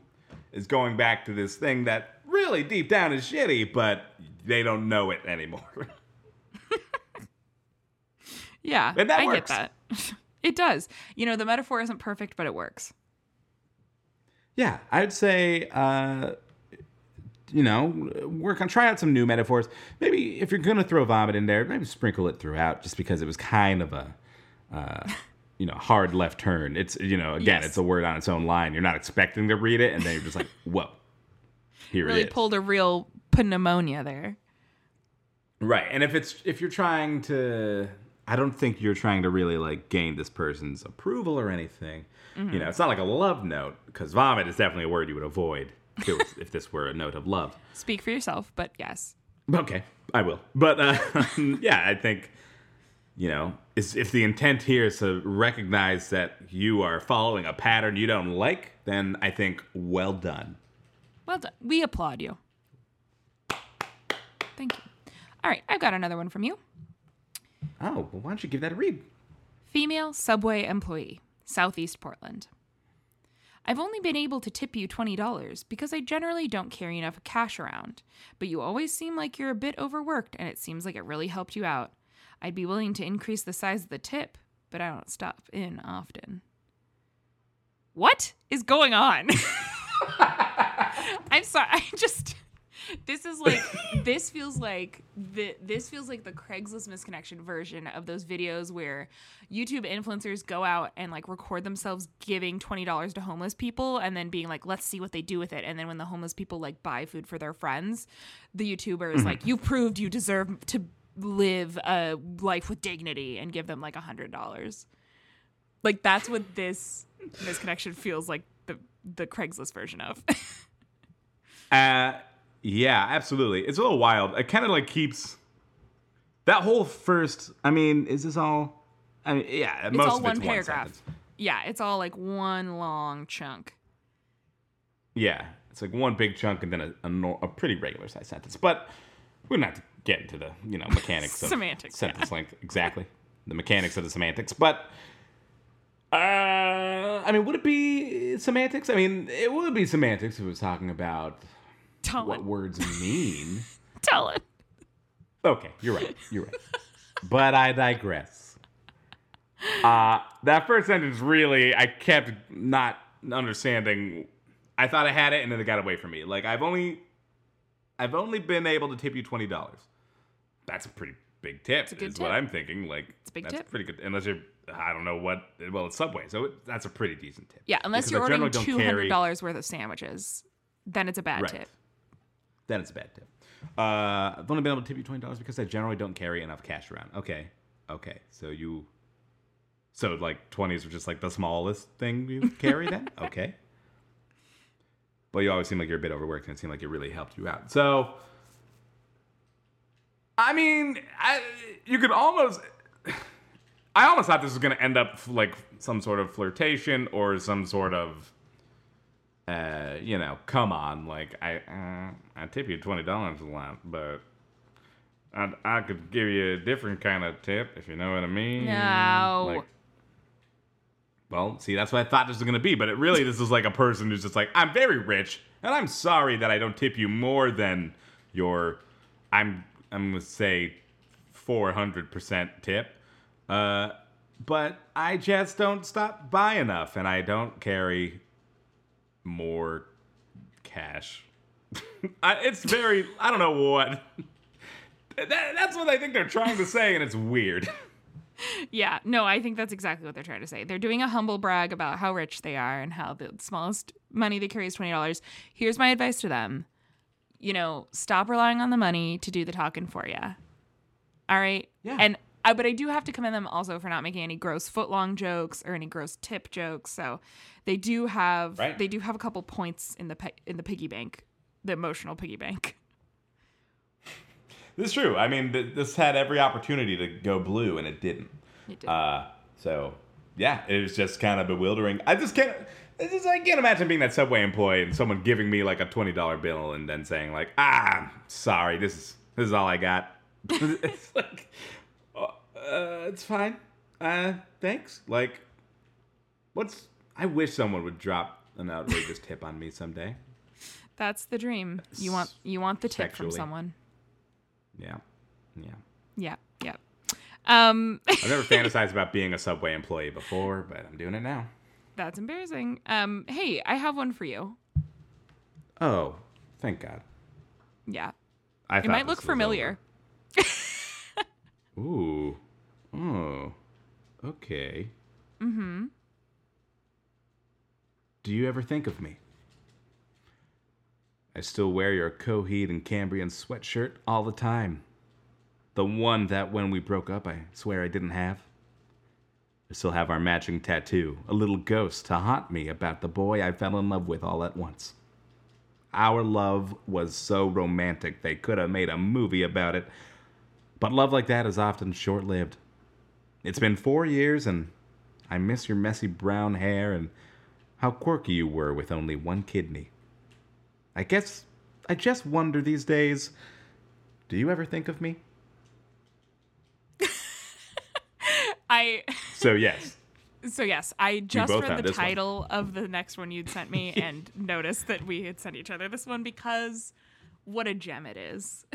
is going back to this thing that really deep down is shitty, but they don't know it anymore. Yeah, And that I works. get that. it does. You know, the metaphor isn't perfect, but it works. Yeah, I'd say, uh, you know, work on try out some new metaphors. Maybe if you're gonna throw vomit in there, maybe sprinkle it throughout, just because it was kind of a, uh, you know, hard left turn. It's you know, again, Yes. it's a word on its own line. You're not expecting to read it, and then you're just like, whoa, here Really it is. pulled a real pneumonia there. Right, and if it's if you're trying to, I don't think you're trying to really like gain this person's approval or anything. You know, it's not like a love note because vomit is definitely a word you would avoid if, it was, if this were a note of love. Speak for yourself, but yes. Okay, I will. But uh, yeah, I think you know, is if the intent here is to recognize that you are following a pattern you don't like, then I think well done. Well done. We applaud you. Thank you. All right, I've got another one from you. Oh, well, why don't you give that a read? Female subway employee, Southeast Portland. I've only been able to tip you $20 because I generally don't carry enough cash around, but you always seem like you're a bit overworked and it seems like it really helped you out. I'd be willing to increase the size of the tip, but I don't stop in often. What is going on? I'm sorry. I just this is like this feels like the this feels like the Craigslist misconnection version of those videos where YouTube influencers go out and like record themselves giving twenty dollars to homeless people and then being like, let's see what they do with it. And then when the homeless people like buy food for their friends, the YouTuber is mm-hmm. like, you proved you deserve to live a life with dignity and give them like a hundred dollars. Like that's what this misconnection feels like the the Craigslist version of. Uh, yeah, absolutely. It's a little wild. It kind of like keeps that whole first. I mean, is this all? I mean, yeah, it's most all one paragraph. sentence. yeah, it's all like one long chunk. Yeah, it's like one big chunk and then a, a, a pretty regular size sentence. But we don't have to get into the you know mechanics of Semantics, sentence length exactly the mechanics of the semantics. But uh, I mean, would it be semantics? I mean, it would be semantics if it was talking about Tell what it. words mean. Tell it. Okay, you're right. You're right. but I digress. Uh, that first sentence really, I kept not understanding. I thought I had it, and then it got away from me. Like I've only, I've only been able to tip you twenty dollars. That's a pretty big tip. It's a good is what tip. I'm thinking. Like It's a big that's tip. pretty good. Unless you're, I don't know what. Well, it's Subway, so it, that's a pretty decent tip. Yeah, unless Because you're I ordering generally don't two carry- hundred dollars worth of sandwiches, then it's a bad Right. tip. Then it's a bad tip. Uh, I've only been able to tip you twenty dollars because I generally don't carry enough cash around. Okay, okay. So you, so like twenties are just like the smallest thing you carry then. Okay. But you always seem like you're a bit overworked, and it seemed like it really helped you out. So, I mean, I you could almost. I almost thought this was gonna end up like some sort of flirtation or some sort of uh, you know, come on, like I, uh, I tip you twenty dollars a lot, but I, I could give you a different kind of tip if you know what I mean. No. Like, Well, see, that's what I thought this was gonna be, but it really this is like a person who's just like, I'm very rich, and I'm sorry that I don't tip you more than your, I'm I'm gonna say, four hundred percent tip, uh, but I just don't stop by enough, and I don't carry more cash. I, it's very, I don't know what. That, that's what I think they're trying to say, and it's weird. Yeah, no, I think that's exactly what they're trying to say. They're doing a humble brag about how rich they are and how the smallest money they carry is $20. Here's my advice to them. You know, stop relying on the money to do the talking for you. All right? Yeah. And I, but I do have to commend them also for not making any gross footlong jokes or any gross tip jokes. So they do have Right. they do have a couple points in the pe- in the piggy bank, the emotional piggy bank. This is true. I mean, th- this had every opportunity to go blue, and it didn't. It did. Uh, so yeah, it was just kind of bewildering. I just can't. I just I can't imagine being that subway employee and someone giving me like a twenty dollar bill and then saying like, "Ah, sorry, this is this is all I got." it's like, uh, uh, it's fine. Uh, thanks. Like, what's? I wish someone would drop an outrageous tip on me someday. That's the dream. You want you want the tip from someone. Yeah, yeah. Yeah, yeah. Um I've never fantasized about being a subway employee before, but I'm doing it now. That's embarrassing. Um, hey, I have one for you. Oh, thank God. Yeah. I It might look familiar. Ooh. Oh. Okay. Mm-hmm. Do you ever think of me? I still wear your Coheed and Cambria sweatshirt all the time. The one that when we broke up, I swear I didn't have. I still have our matching tattoo, a little ghost to haunt me about the boy I fell in love with all at once. Our love was so romantic they could have made a movie about it. But love like that is often short lived. It's been four years, and I miss your messy brown hair and how quirky you were with only one kidney. I guess I just wonder these days do you ever think of me? I So, yes. so yes, I just read the this one. title of the next one you'd sent me and noticed that we had sent each other this one because what a gem it is.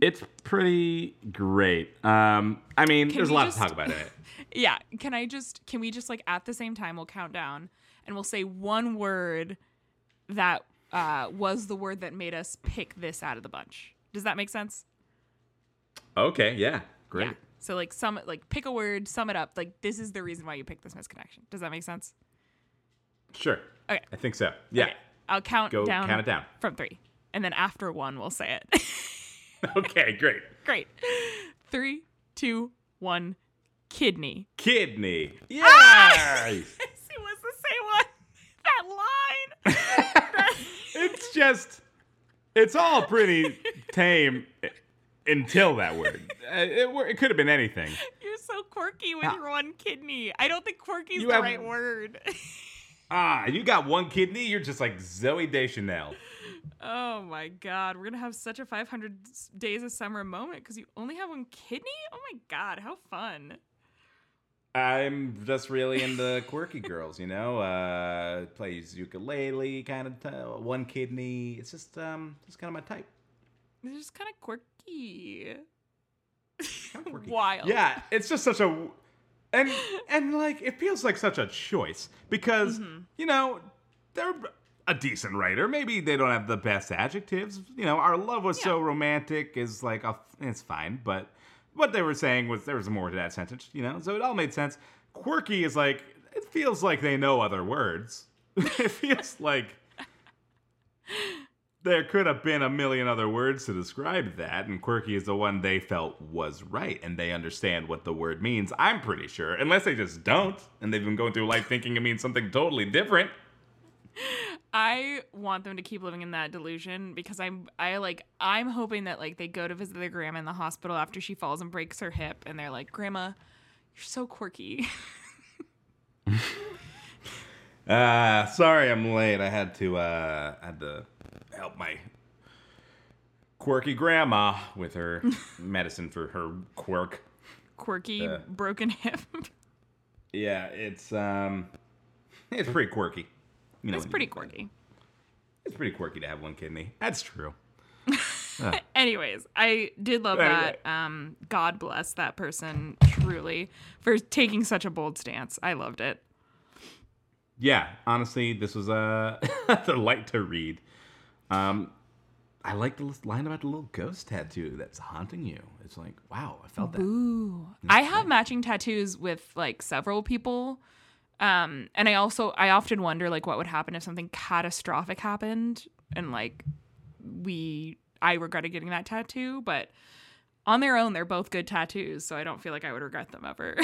It's pretty great. Um, I mean, Can there's a lot just- to talk about in it. yeah, can I just can we just like at the same time we'll count down and we'll say one word that uh, was the word that made us pick this out of the bunch. Does that make sense? Okay, yeah, great. Yeah. So like sum like pick a word, sum it up. Like this is the reason why you picked this misconnection. Does that make sense? Sure. Okay. I think so. Yeah. Okay. I'll count Go down count it down. from three. And then after one we'll say it. Okay, great. Great. Three, two, one, kidney. Kidney. Ah! Yeah. It was the same one. That line. it's just it's all pretty tame until that word Uh, it, were- it could have been anything You're so quirky with Ah. your one kidney. I don't think quirky is the have- right word. ah you got one kidney you're just like Zooey Deschanel oh my god, we're gonna have such a 500 days of summer moment because you only have one kidney. Oh my god, how fun! i'm just really into quirky girls you know uh plays ukulele kind of t- one kidney it's just um just kind of my type They're just kind of quirky. Kinda quirky. Wild. yeah it's just such a and and like it feels like such a choice because mm-hmm. you know they're a decent writer. Maybe they don't have the best adjectives. You know our love was so romantic is like a, it's fine but what they were saying was there was more to that sentence you know? So it all made sense. Quirky is like it feels like they know other words. It feels like there could have been a million other words to describe that, and quirky is the one they felt was right, and they understand what the word means. I'm pretty sure, unless they just don't, and they've been going through life thinking it means something totally different. I want them to keep living in that delusion because I'm I like I'm hoping that like they go to visit their grandma in the hospital after she falls and breaks her hip and they're like, "Grandma, you're so quirky." Uh, sorry I'm late. I had to uh, had to help my quirky grandma with her medicine for her quirk. quirky Uh. broken hip. Yeah, it's um, it's pretty quirky. You know, It's pretty quirky. It's pretty quirky to have one kidney. That's true. Anyways, I did love Anyway. that. Um, God bless that person truly for taking such a bold stance. I loved it. Yeah, honestly, this was a the light to read. Um, I like the line about the little ghost tattoo that's haunting you. It's like, wow, I felt that. Ooh. I have matching tattoos with like several people. Um, and I also I often wonder like what would happen if something catastrophic happened and like we I regretted getting that tattoo, but on their own they're both good tattoos, so I don't feel like I would regret them ever.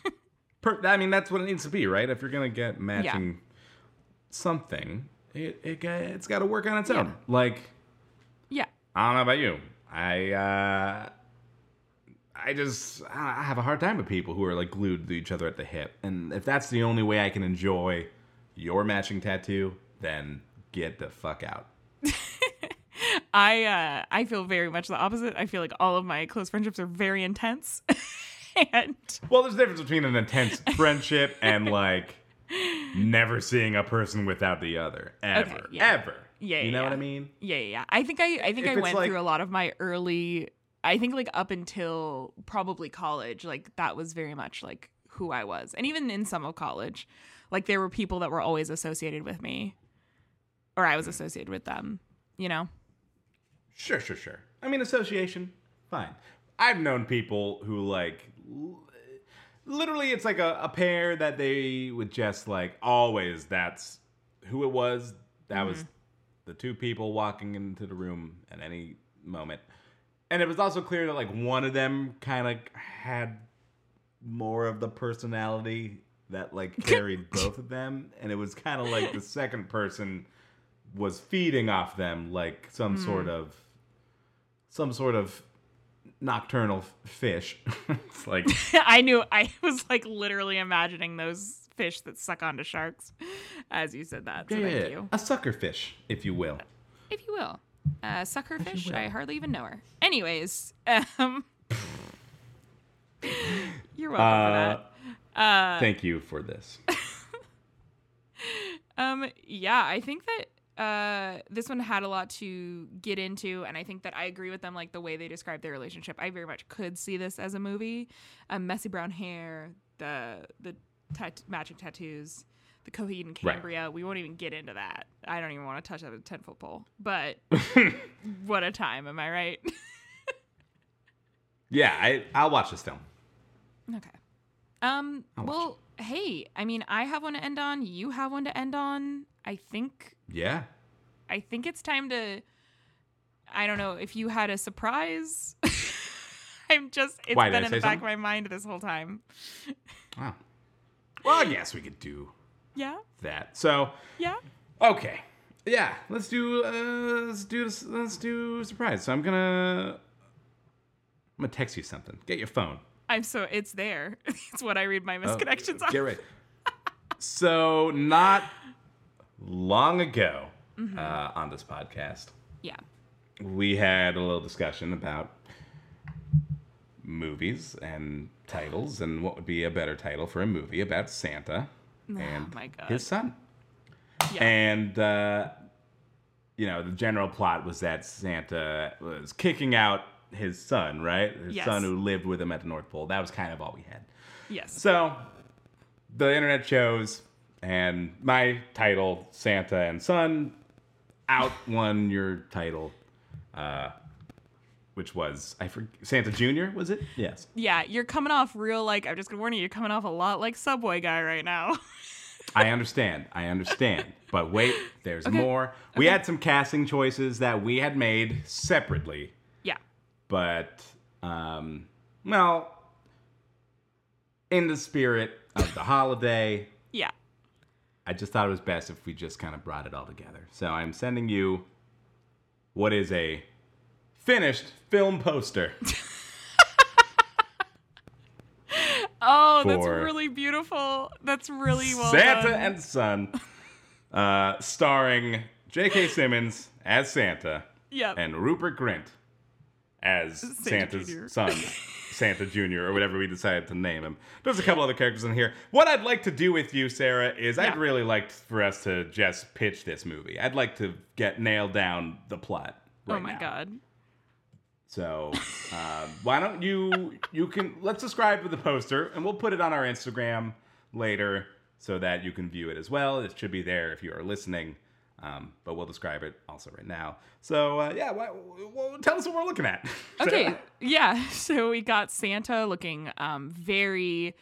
Per- I mean, that's what it needs to be, right? If you're gonna get matching something, it, it it's got to work on its own. Like, yeah. I don't know about you, I uh, I just I have a hard time with people who are like glued to each other at the hip, and if that's the only way I can enjoy your matching tattoo, then get the fuck out. I uh I feel very much the opposite. I feel like all of my close friendships are very intense. and Well, there's a difference between an intense friendship and like never seeing a person without the other ever, yeah. ever. Yeah, you know yeah, what I mean? Yeah, yeah, yeah. I think I I think If I went like- through a lot of my early I think like up until probably college, like that was very much like who I was. And even in some of college, like there were people that were always associated with me or I was mm. associated with them, you know. Sure, sure, sure. I mean, association, fine. I've known people who like, literally, it's like a, a pair that they would just like always. That's who it was. That was mm-hmm. the two people walking into the room at any moment, and it was also clear that like one of them kind of had more of the personality that like carried both of them, and it was kind of like the second person was feeding off them like some sort mm. of some sort of nocturnal fish. it's like I knew I was like literally imagining those fish that suck onto sharks as you said that. So thank you. a sucker fish, if you will. if you will. Uh, suckerfish. will. I hardly even know her. Anyways, um, you're welcome for that. Uh, Thank you for this. Um, yeah, I think that uh, this one had a lot to get into, and I think that I agree with them. Like the way they describe their relationship, I very much could see this as a movie. Um, messy brown hair, the the tat- matching tattoos, the Coheed and Right. Cambria. We won't even get into that. I don't even want to touch that with a ten foot pole. But what a time, am I right? yeah, I I'll watch this film. Okay. Um. I'll well, hey. I mean, I have one to end on. You have one to end on. I think. Yeah. I think it's time to. I don't know if you had a surprise. I'm just. It's Why, been in the back of my mind this whole time. Wow. Well, I guess we could do Yeah. that. So, Yeah. okay. Yeah, let's do uh let's do this let's do surprise. So I'm gonna I'm gonna text you something. Get your phone. I'm so. It's there. It's what I read my Oh, misconnections on. Get ready. so not long ago Mm-hmm. uh, on this podcast, Yeah. we had a little discussion about movies and titles and what would be a better title for a movie about Santa and Oh my God. his son. Yeah. And uh, you know, the general plot was that Santa was kicking out his son, right? His Yes. son who lived with him at the North Pole. That was kind of all we had. yes. So the internet shows, and my title, Santa and Son, out won your title, uh, which was I forget Santa Junior. Was it? Yes. yeah. You're coming off real like. I'm just gonna warn you. You're coming off a lot like Subway guy right now. I understand. I understand. But wait, there's Okay. more. We had some casting choices that we had made separately. But um, well, in the spirit of the holiday. Yeah. I just thought it was best if we just kind of brought it all together. So I'm sending you what is a finished film poster. Oh, that's really beautiful. That's really well Santa done. and Son, uh, starring J.K. Simmons as Santa Yep. and Rupert Grint as Santa Santa's Jr.. son, Santa Jr. or whatever we decided to name him. There's a couple other characters in here. What I'd like to do with you, Sarah, is I'd Yeah. really like for us to just pitch this movie. I'd like to get nailed down the plot. Right oh my now. god. So um, why don't you you can let's describe the poster and we'll put it on our Instagram later so that you can view it as well. It should be there if you are listening, um, but we'll describe it also right now. So uh, yeah, why, well, tell us what we're looking at. Okay, yeah. So we got Santa looking um very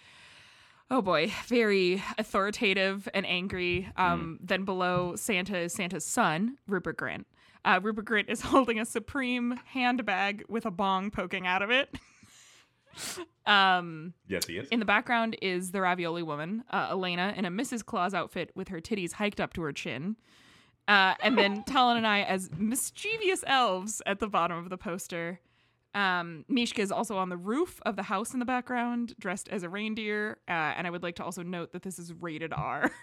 oh boy, very authoritative and angry. Um then below Santa is Santa's son, Rupert Grint. Uh, Rupert Grint is holding a supreme handbag with a bong poking out of it. um Yes, he is. in the background is the ravioli woman, uh, Elena, in a Mrs. Claus outfit with her titties hiked up to her chin. Uh, and then Talon and I as mischievous elves at the bottom of the poster. Um, Mishka is also on the roof of the house in the background, dressed as a reindeer. Uh, and I would like to also note that this is rated R.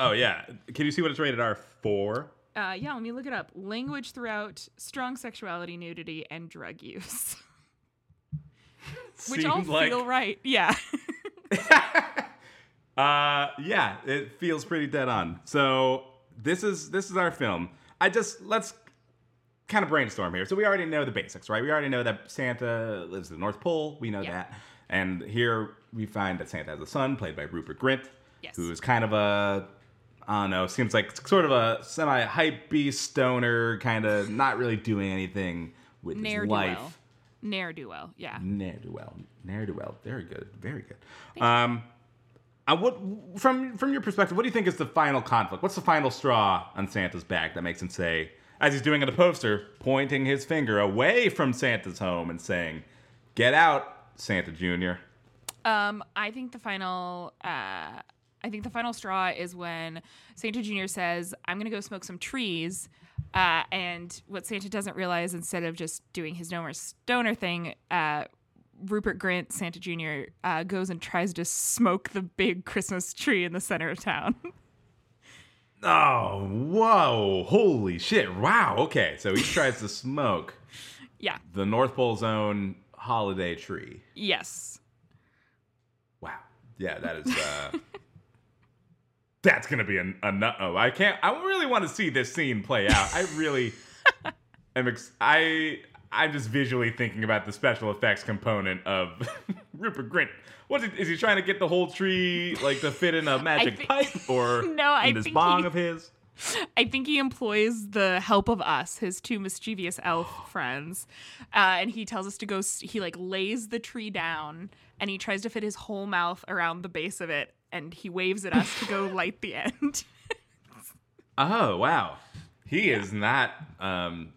Oh yeah. Can you see what it's rated R for? uh, yeah, let me look it up. Language throughout, strong sexuality, nudity, and drug use. Which all like- feel right. Yeah. Uh, yeah, it feels pretty dead on. So this is this is our film. I just let's kind of brainstorm here. So we already know the basics, right? We already know that Santa lives at the North Pole. We know Yeah. that. And here we find that Santa has a son played by Rupert Grint, Yes. who's kind of a I don't know, seems like sort of a semi hype beast stoner, kind of not really doing anything with his Ne'er do life. well. Ne'er do well. Yeah. Ne'er do well. Ne'er do well. Very good. Very good. Um, uh, what from from your perspective, what do you think is the final conflict? What's the final straw on Santa's back that makes him say, as he's doing on the poster, pointing his finger away from Santa's home and saying, "Get out, Santa Junior." Um, I think the final, uh, I think the final straw is when Santa Junior says, "I'm gonna go smoke some trees," uh, and what Santa doesn't realize, instead of just doing his Nomer stoner thing, uh, Rupert Grint, Santa Junior, uh, goes and tries to smoke the big Christmas tree in the center of town. Oh, whoa! Holy shit! Wow. Okay, so he tries to smoke yeah. the North Pole's own holiday tree. Yes. Wow. Yeah, that is. uh That's gonna be a, a nut. Oh, I can't. I really want to see this scene play out. I really am. Ex- I I'm just visually thinking about the special effects component of Rupert Grint. What is, is he trying to get the whole tree like to fit in a magic pipe or No, I in this bong he- of his? I think he employs the help of us, his two mischievous elf friends, uh, and he tells us to go. He like lays the tree down, and he tries to fit his whole mouth around the base of it, and he waves at us to go light the end. Oh wow, he is not um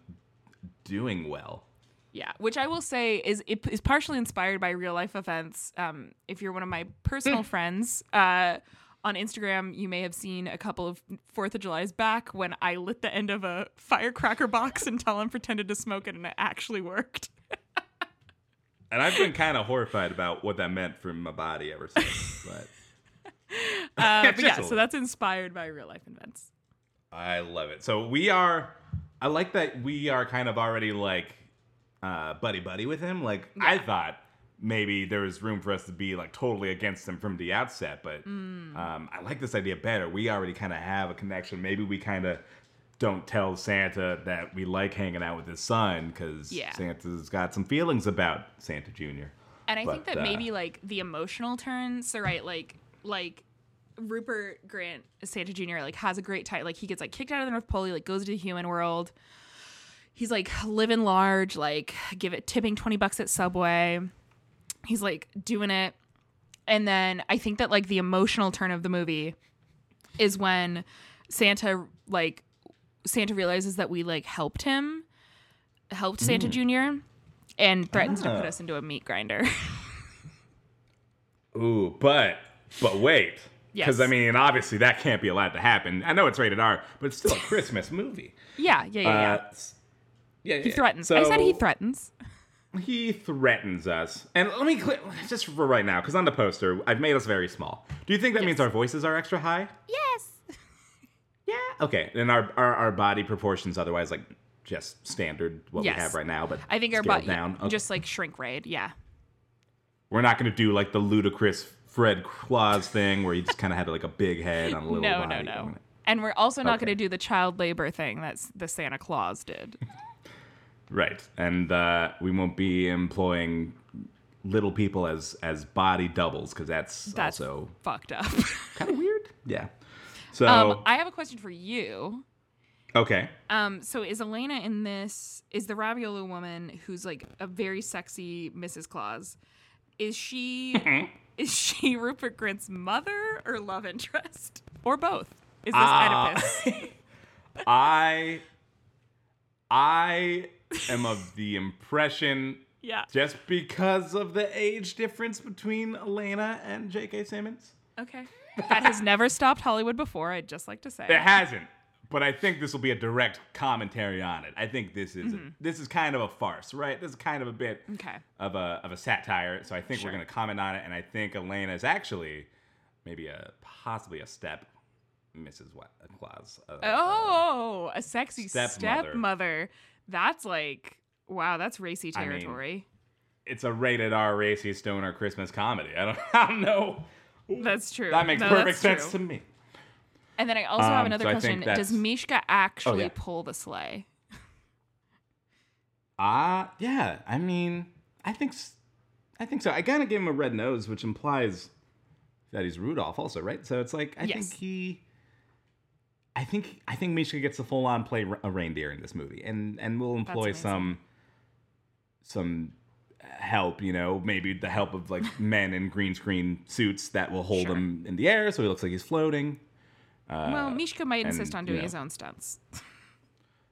doing well. yeah, which I will say is it is partially inspired by real life events. Um, if you're one of my personal friends, uh. On Instagram, you may have seen a couple of Fourth of July's back when I lit the end of a firecracker box and Talon pretended to smoke it, and it actually worked. And I've been kind of horrified about what that meant for my body ever since. But Uh, but yeah, so that's inspired by real life events. I love it. So we are. I like that we are kind of already like uh, buddy buddy with him. Like I thought maybe there was room for us to be like totally against him from the outset, but Mm. um, I like this idea better. We already kind of have a connection. Maybe we kind of don't tell Santa that we like hanging out with his son because Yeah. Santa's got some feelings about Santa Junior. And I think that uh, maybe like the emotional turns, So right, like like Rupert Grint Santa Jr. like has a great time. Like he gets like kicked out of the North Pole. He like goes to the human world. He's like living large. Like give it tipping twenty bucks at Subway. He's like doing it. And then I think that like the emotional turn of the movie is when Santa like Santa realizes that we like helped him, helped Santa Jr. and threatens to put Ah. us into a meat grinder. Ooh, but but wait. Because I mean, obviously that can't be allowed to happen. I know it's rated R, but it's still a Christmas movie. yeah, yeah, yeah, yeah. Uh, s- yeah, He yeah. threatens. I said he threatens. He threatens us. And let me clear, just for right now, because on the poster, I've made us very small. Do you think that means our voices are extra high? Yes. Yeah. Okay. And our, our, our body proportions otherwise, like just standard what Yes. we have right now, but I think our bot down. Okay. just like shrink raid. Yeah. We're not going to do like the ludicrous Fred Claus thing where he just kind of had like a big head on a little No, no, body. no. And we're also not Okay. going to do the child labor thing that the Santa Claus did. Right, and uh, we won't be employing little people as as body doubles because that's, That's also fucked up. kind of weird. Yeah. So um, I have a question for you. okay, Um, so is Elena in this? Is the Raviolo woman who's like a very sexy Mrs. Claus? Is she is she Rupert Grint's mother or love interest or both? Is this Ah. Oedipus? I I am of the impression Yeah. just because of the age difference between Elena and J.K. Simmons. Okay. That has never stopped Hollywood before. I'd just like to say. It hasn't, but I think this will be a direct commentary on it. I think this is Mm-hmm. this is kind of a farce, right? This is kind of a bit Okay. of a of a satire. So I think we're going to comment on it, and I think Elena is actually maybe a possibly a step Mrs. What Claus. Uh, Oh, a sexy Stepmother. stepmother. That's like wow. That's racy I mean, territory. it's a rated R racy stoner Christmas comedy. I don't, I don't know. that's true. That makes No, perfect sense true. to me. And then I also have Um, another so question. Does Mishka actually yeah. pull the sleigh? Ah, yeah. I mean, I think, I think so. I kind of gave him a red nose, which implies that he's Rudolph, also, right? So it's like I Yes. think he, I think I think Mishka gets to full on play a reindeer in this movie, and and we'll employ some, some help. You know, maybe the help of like men in green screen suits that will hold Sure. him in the air, so he looks like he's floating. Well, Mishka might and, insist on you doing know. his own stunts.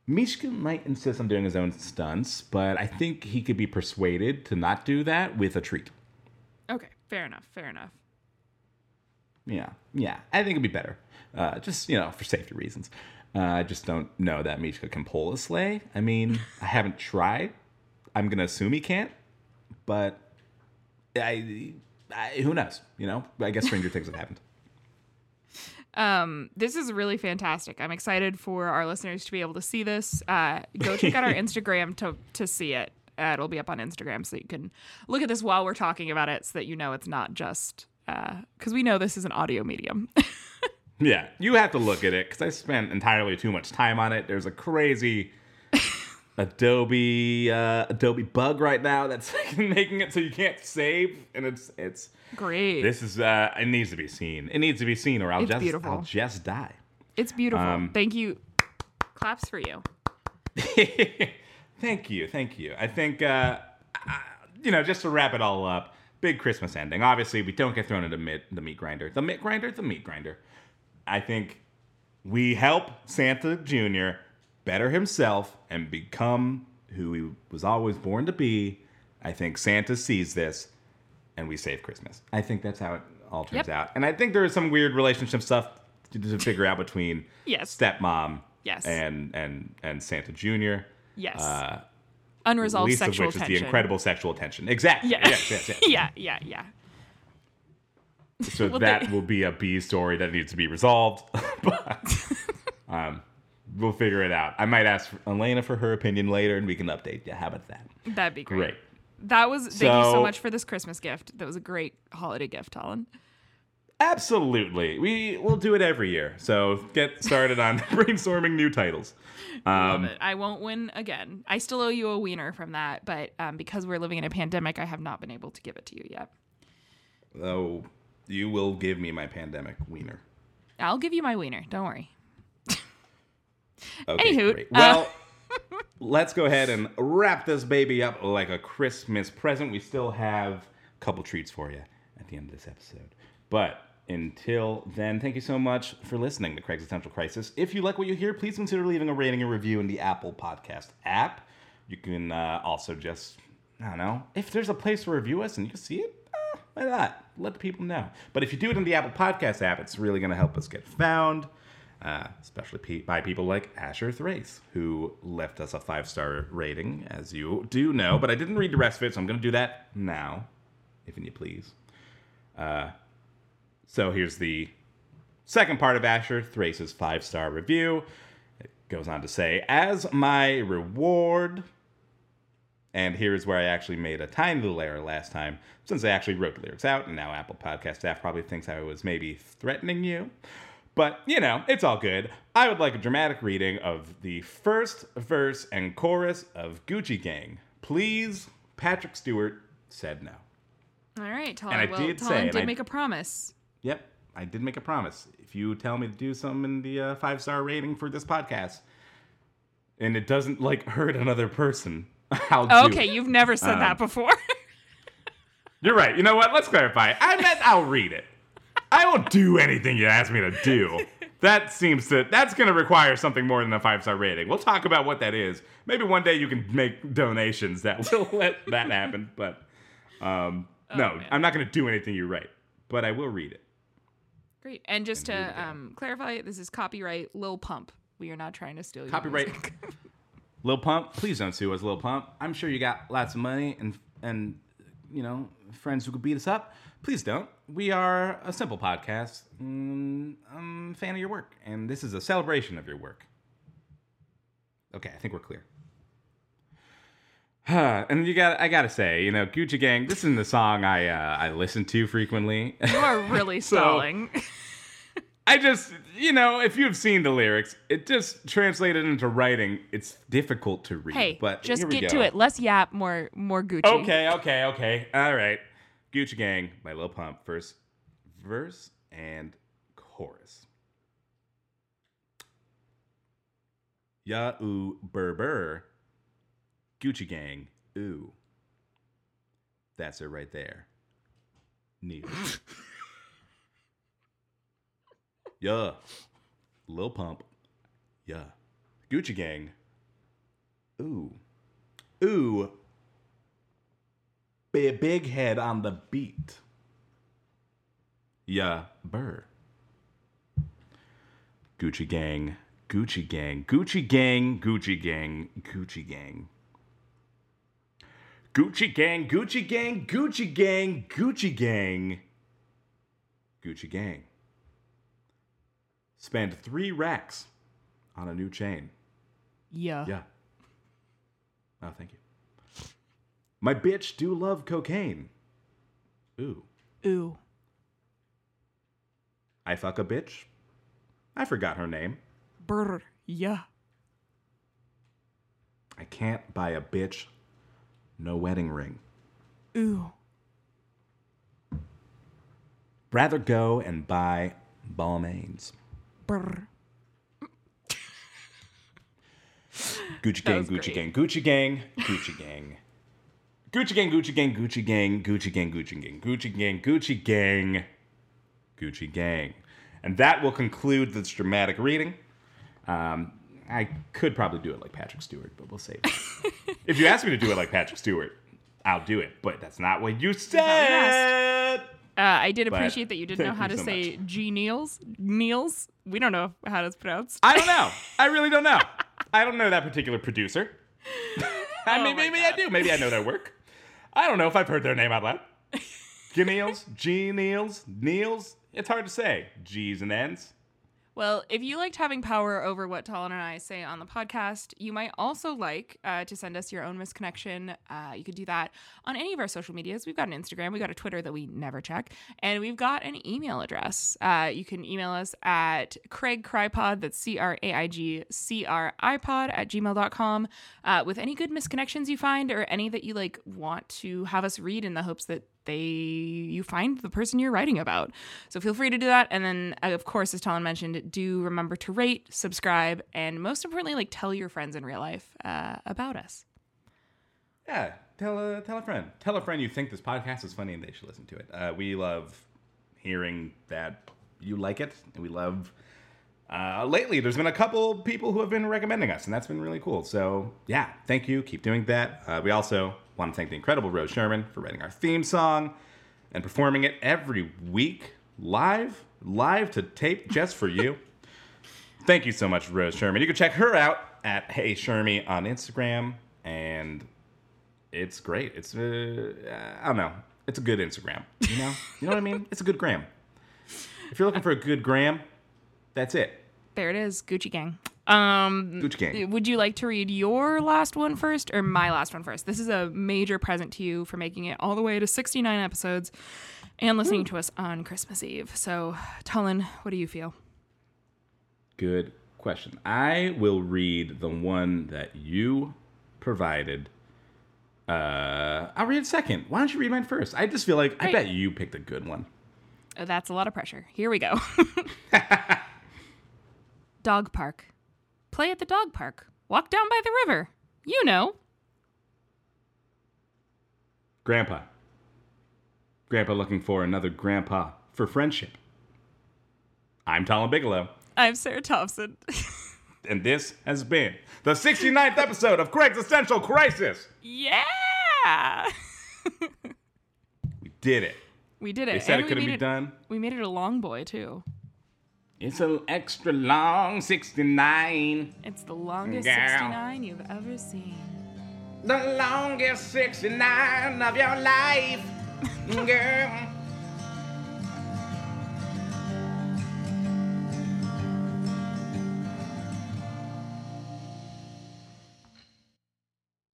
Mishka might insist on doing his own stunts, but I think he could be persuaded to not do that with a treat. Okay, fair enough. Fair enough. Yeah, yeah. I think it'd be better, uh, just you know, for safety reasons. Uh, I just don't know that Mishka can pull a sleigh. I mean, I haven't tried. I'm gonna assume he can't, but I, I who knows? You know, I guess stranger things have happened. Um, this is really fantastic. I'm excited for our listeners to be able to see this. Uh, go check out our Instagram to to see it. Uh, it'll be up on Instagram, so you can look at this while we're talking about it, so that you know it's not just because we know this is an audio medium. Yeah, you have to look at it because I spent entirely too much time on it. There's a crazy Adobe uh, Adobe bug right now that's making it so you can't save, and it's it's Great. this is uh, it needs to be seen. It needs to be seen, or I'll It's just beautiful. I'll just die. it's beautiful. um, Thank you. Claps for you. thank you, thank you. I think uh, I- you know just to wrap it all up. Big Christmas ending. Obviously, we don't get thrown into meat, the meat grinder. The meat grinder, the meat grinder. I think we help Santa Jr. better himself and become who he was always born to be. I think Santa sees this and we save Christmas. I think that's how it all turns Yep. out. And I think there is some weird relationship stuff to, to figure out between Yes. stepmom Yes. and and and Santa Jr. Yes. Uh, Unresolved least sexual of which tension. is the incredible sexual tension. Exactly. Yeah. Yes, yes, yes. yeah. Yeah. Yeah. So Well, that they- will be a B story that needs to be resolved. but um, we'll figure it out. I might ask Elena for her opinion later, and we can update you. How about that? That'd be great. Great. That was thank you so So- much for this Christmas gift. That was a great holiday gift, Holland. Absolutely. We will do it every year. So get started on brainstorming new titles. Um, Love it. I won't win again. I still owe you a wiener from that, but um, because we're living in a pandemic, I have not been able to give it to you yet. oh, you will give me my pandemic wiener. I'll give you my wiener. Don't worry. Okay, Anywho, great. uh, Well, let's go ahead and wrap this baby up like a Christmas present. We still have a couple treats for you at the end of this episode. But until then, thank you so much for listening to Craig's Essential Crisis. If you like what you hear, please consider leaving a rating and review in the Apple Podcast app. You can uh, also just, I don't know, if there's a place to review us and you can see it, uh, why not? Let the people know. But if you do it in the Apple Podcast app, it's really going to help us get found uh, especially pe- by people like Asher Thrace, who left us a five star rating, as you do know. But I didn't read the rest of it, so I'm going to do that now, if you please. Uh, so here's the second part of Asher Thrace's five star review. It goes on to say, as my reward, and here's where I actually made a tiny little error last time, since I actually wrote the lyrics out, and now Apple Podcast staff probably thinks I was maybe threatening you. But, you know, it's all good. I would like a dramatic reading of the first verse and chorus of Gucci Gang. Please, Patrick Stewart said no. All right, Talon. And I well, did Talon say, did I- make a promise. Yep, I did make a promise. If you tell me to do something in the uh, five star rating for this podcast, and it doesn't like hurt another person, I'll do okay, you've never said Um, that before. You're right. You know what? Let's clarify. I meant I'll read it. I won't do anything you ask me to do. That seems to that's going to require something more than a five star rating. We'll talk about what that is. Maybe one day you can make donations that will let that happen. But um, no, Oh, man. I'm not going to do anything you write. But I will read it. Great. And just And to um, clarify, this is copyright Lil Pump. We are not trying to steal your Copyright. music. Lil Pump, please don't sue us, Lil Pump. I'm sure you got lots of money and and you know friends who could beat us up. Please don't. We are a simple podcast. Mm, I'm a fan of your work, and this is a celebration of your work. Okay, I think we're clear. and you got, I gotta say, you know, Gucci Gang. This isn't the song I uh, I listen to frequently. you are really So- stalling. I just, you know, if you've seen the lyrics, it just translated into writing. It's difficult to read. hey, but just get go. to it. Less yap, more more Gucci. Okay, okay, okay. All right. Gucci Gang by Lil Pump. First verse and chorus. Ya ooh burr burr. Gucci Gang. Ooh. That's it right there. Neat. yeah. Lil Pump. Yeah. Gucci Gang. Ooh. Ooh. Big, big head on the beat. Yeah, burr. Gucci gang, Gucci gang, Gucci gang, Gucci gang, Gucci gang. Gucci gang, Gucci gang, Gucci gang, Gucci gang. Gucci gang. Spend three racks on a new chain. Yeah. Yeah. Oh, thank you. My bitch do love cocaine. Ooh. Ooh. I fuck a bitch. I forgot her name. Brr. Yeah. I can't buy a bitch no wedding ring. Ooh. Rather go and buy Balmains. Brr. Gucci gang, was Gucci gang, Gucci gang, Gucci gang. Gucci gang, Gucci gang, Gucci gang, Gucci gang, Gucci gang, Gucci gang, Gucci gang, Gucci gang. And that will conclude this dramatic reading. Um, I could probably do it like Patrick Stewart, but we'll save it. if you ask me to do it like Patrick Stewart, I'll do it. But that's not what you said. Uh, I did But appreciate that you didn't know how to so say G Niels. Niels. We don't know how it's pronounced. I don't know. I really don't know. I don't know that particular producer. I Oh mean, my maybe I do. Maybe I know their work. I don't know if I've heard their name out loud. G Niels, G Niels, Niels. It's hard to say. G's and N's. Well, if you liked having power over what Talon and I say on the podcast, you might also like uh, to send us your own misconnection. Uh, you could do that on any of our social medias. We've got an Instagram, we've got a Twitter that we never check, and we've got an email address. Uh, you can email us at Craig Crypod, that's C R A I G C R I pod at gmail.com, uh, with any good misconnections you find or any that you like want to have us read in the hopes that they you find the person you're writing about. So feel free to do that. And then, uh, of course, as Talon mentioned, do remember to rate, subscribe, and most importantly, like tell your friends in real life uh, about us. Yeah, tell a tell a friend. Tell a friend you think this podcast is funny and they should listen to it. Uh, we love hearing that you like it, and we love. Uh, lately, there's been a couple people who have been recommending us, and that's been really cool. So, yeah, thank you. Keep doing that. Uh, we also want to thank the incredible Rose Sherman for writing our theme song and performing it every week live, live to tape just for you. Thank you so much, Rose Sherman. You can check her out at Hey Shermy on Instagram, and it's great. It's uh, I don't know. It's a good Instagram. You know, you know what I mean. It's a good gram. If you're looking for a good gram, that's it. There it is, Gucci Gang. Um, Gucci gang. would you like to read your last one first or my last one first? This is a major present to you for making it all the way to 69 episodes and listening to us on Christmas Eve. So, Talon, what do you feel? Good question. I will read the one that you provided. Uh, I'll read it second. Why don't you read mine first? I just feel like I bet you picked a good one. Oh, that's a lot of pressure. Here we go. dog park. Play at the dog park. Walk down by the river. You know. Grandpa. Grandpa looking for another grandpa for friendship. I'm Talon Bigelow, I'm Sarah Thompson. and this has been the 69th episode of Craig's Essential Crisis. yeah! We did it. we did it. They said And it couldn't be it- done. We made it a long boy, too. It's an extra long 69. It's the longest Girl. 69 you've ever seen. The longest 69 of your life, girl.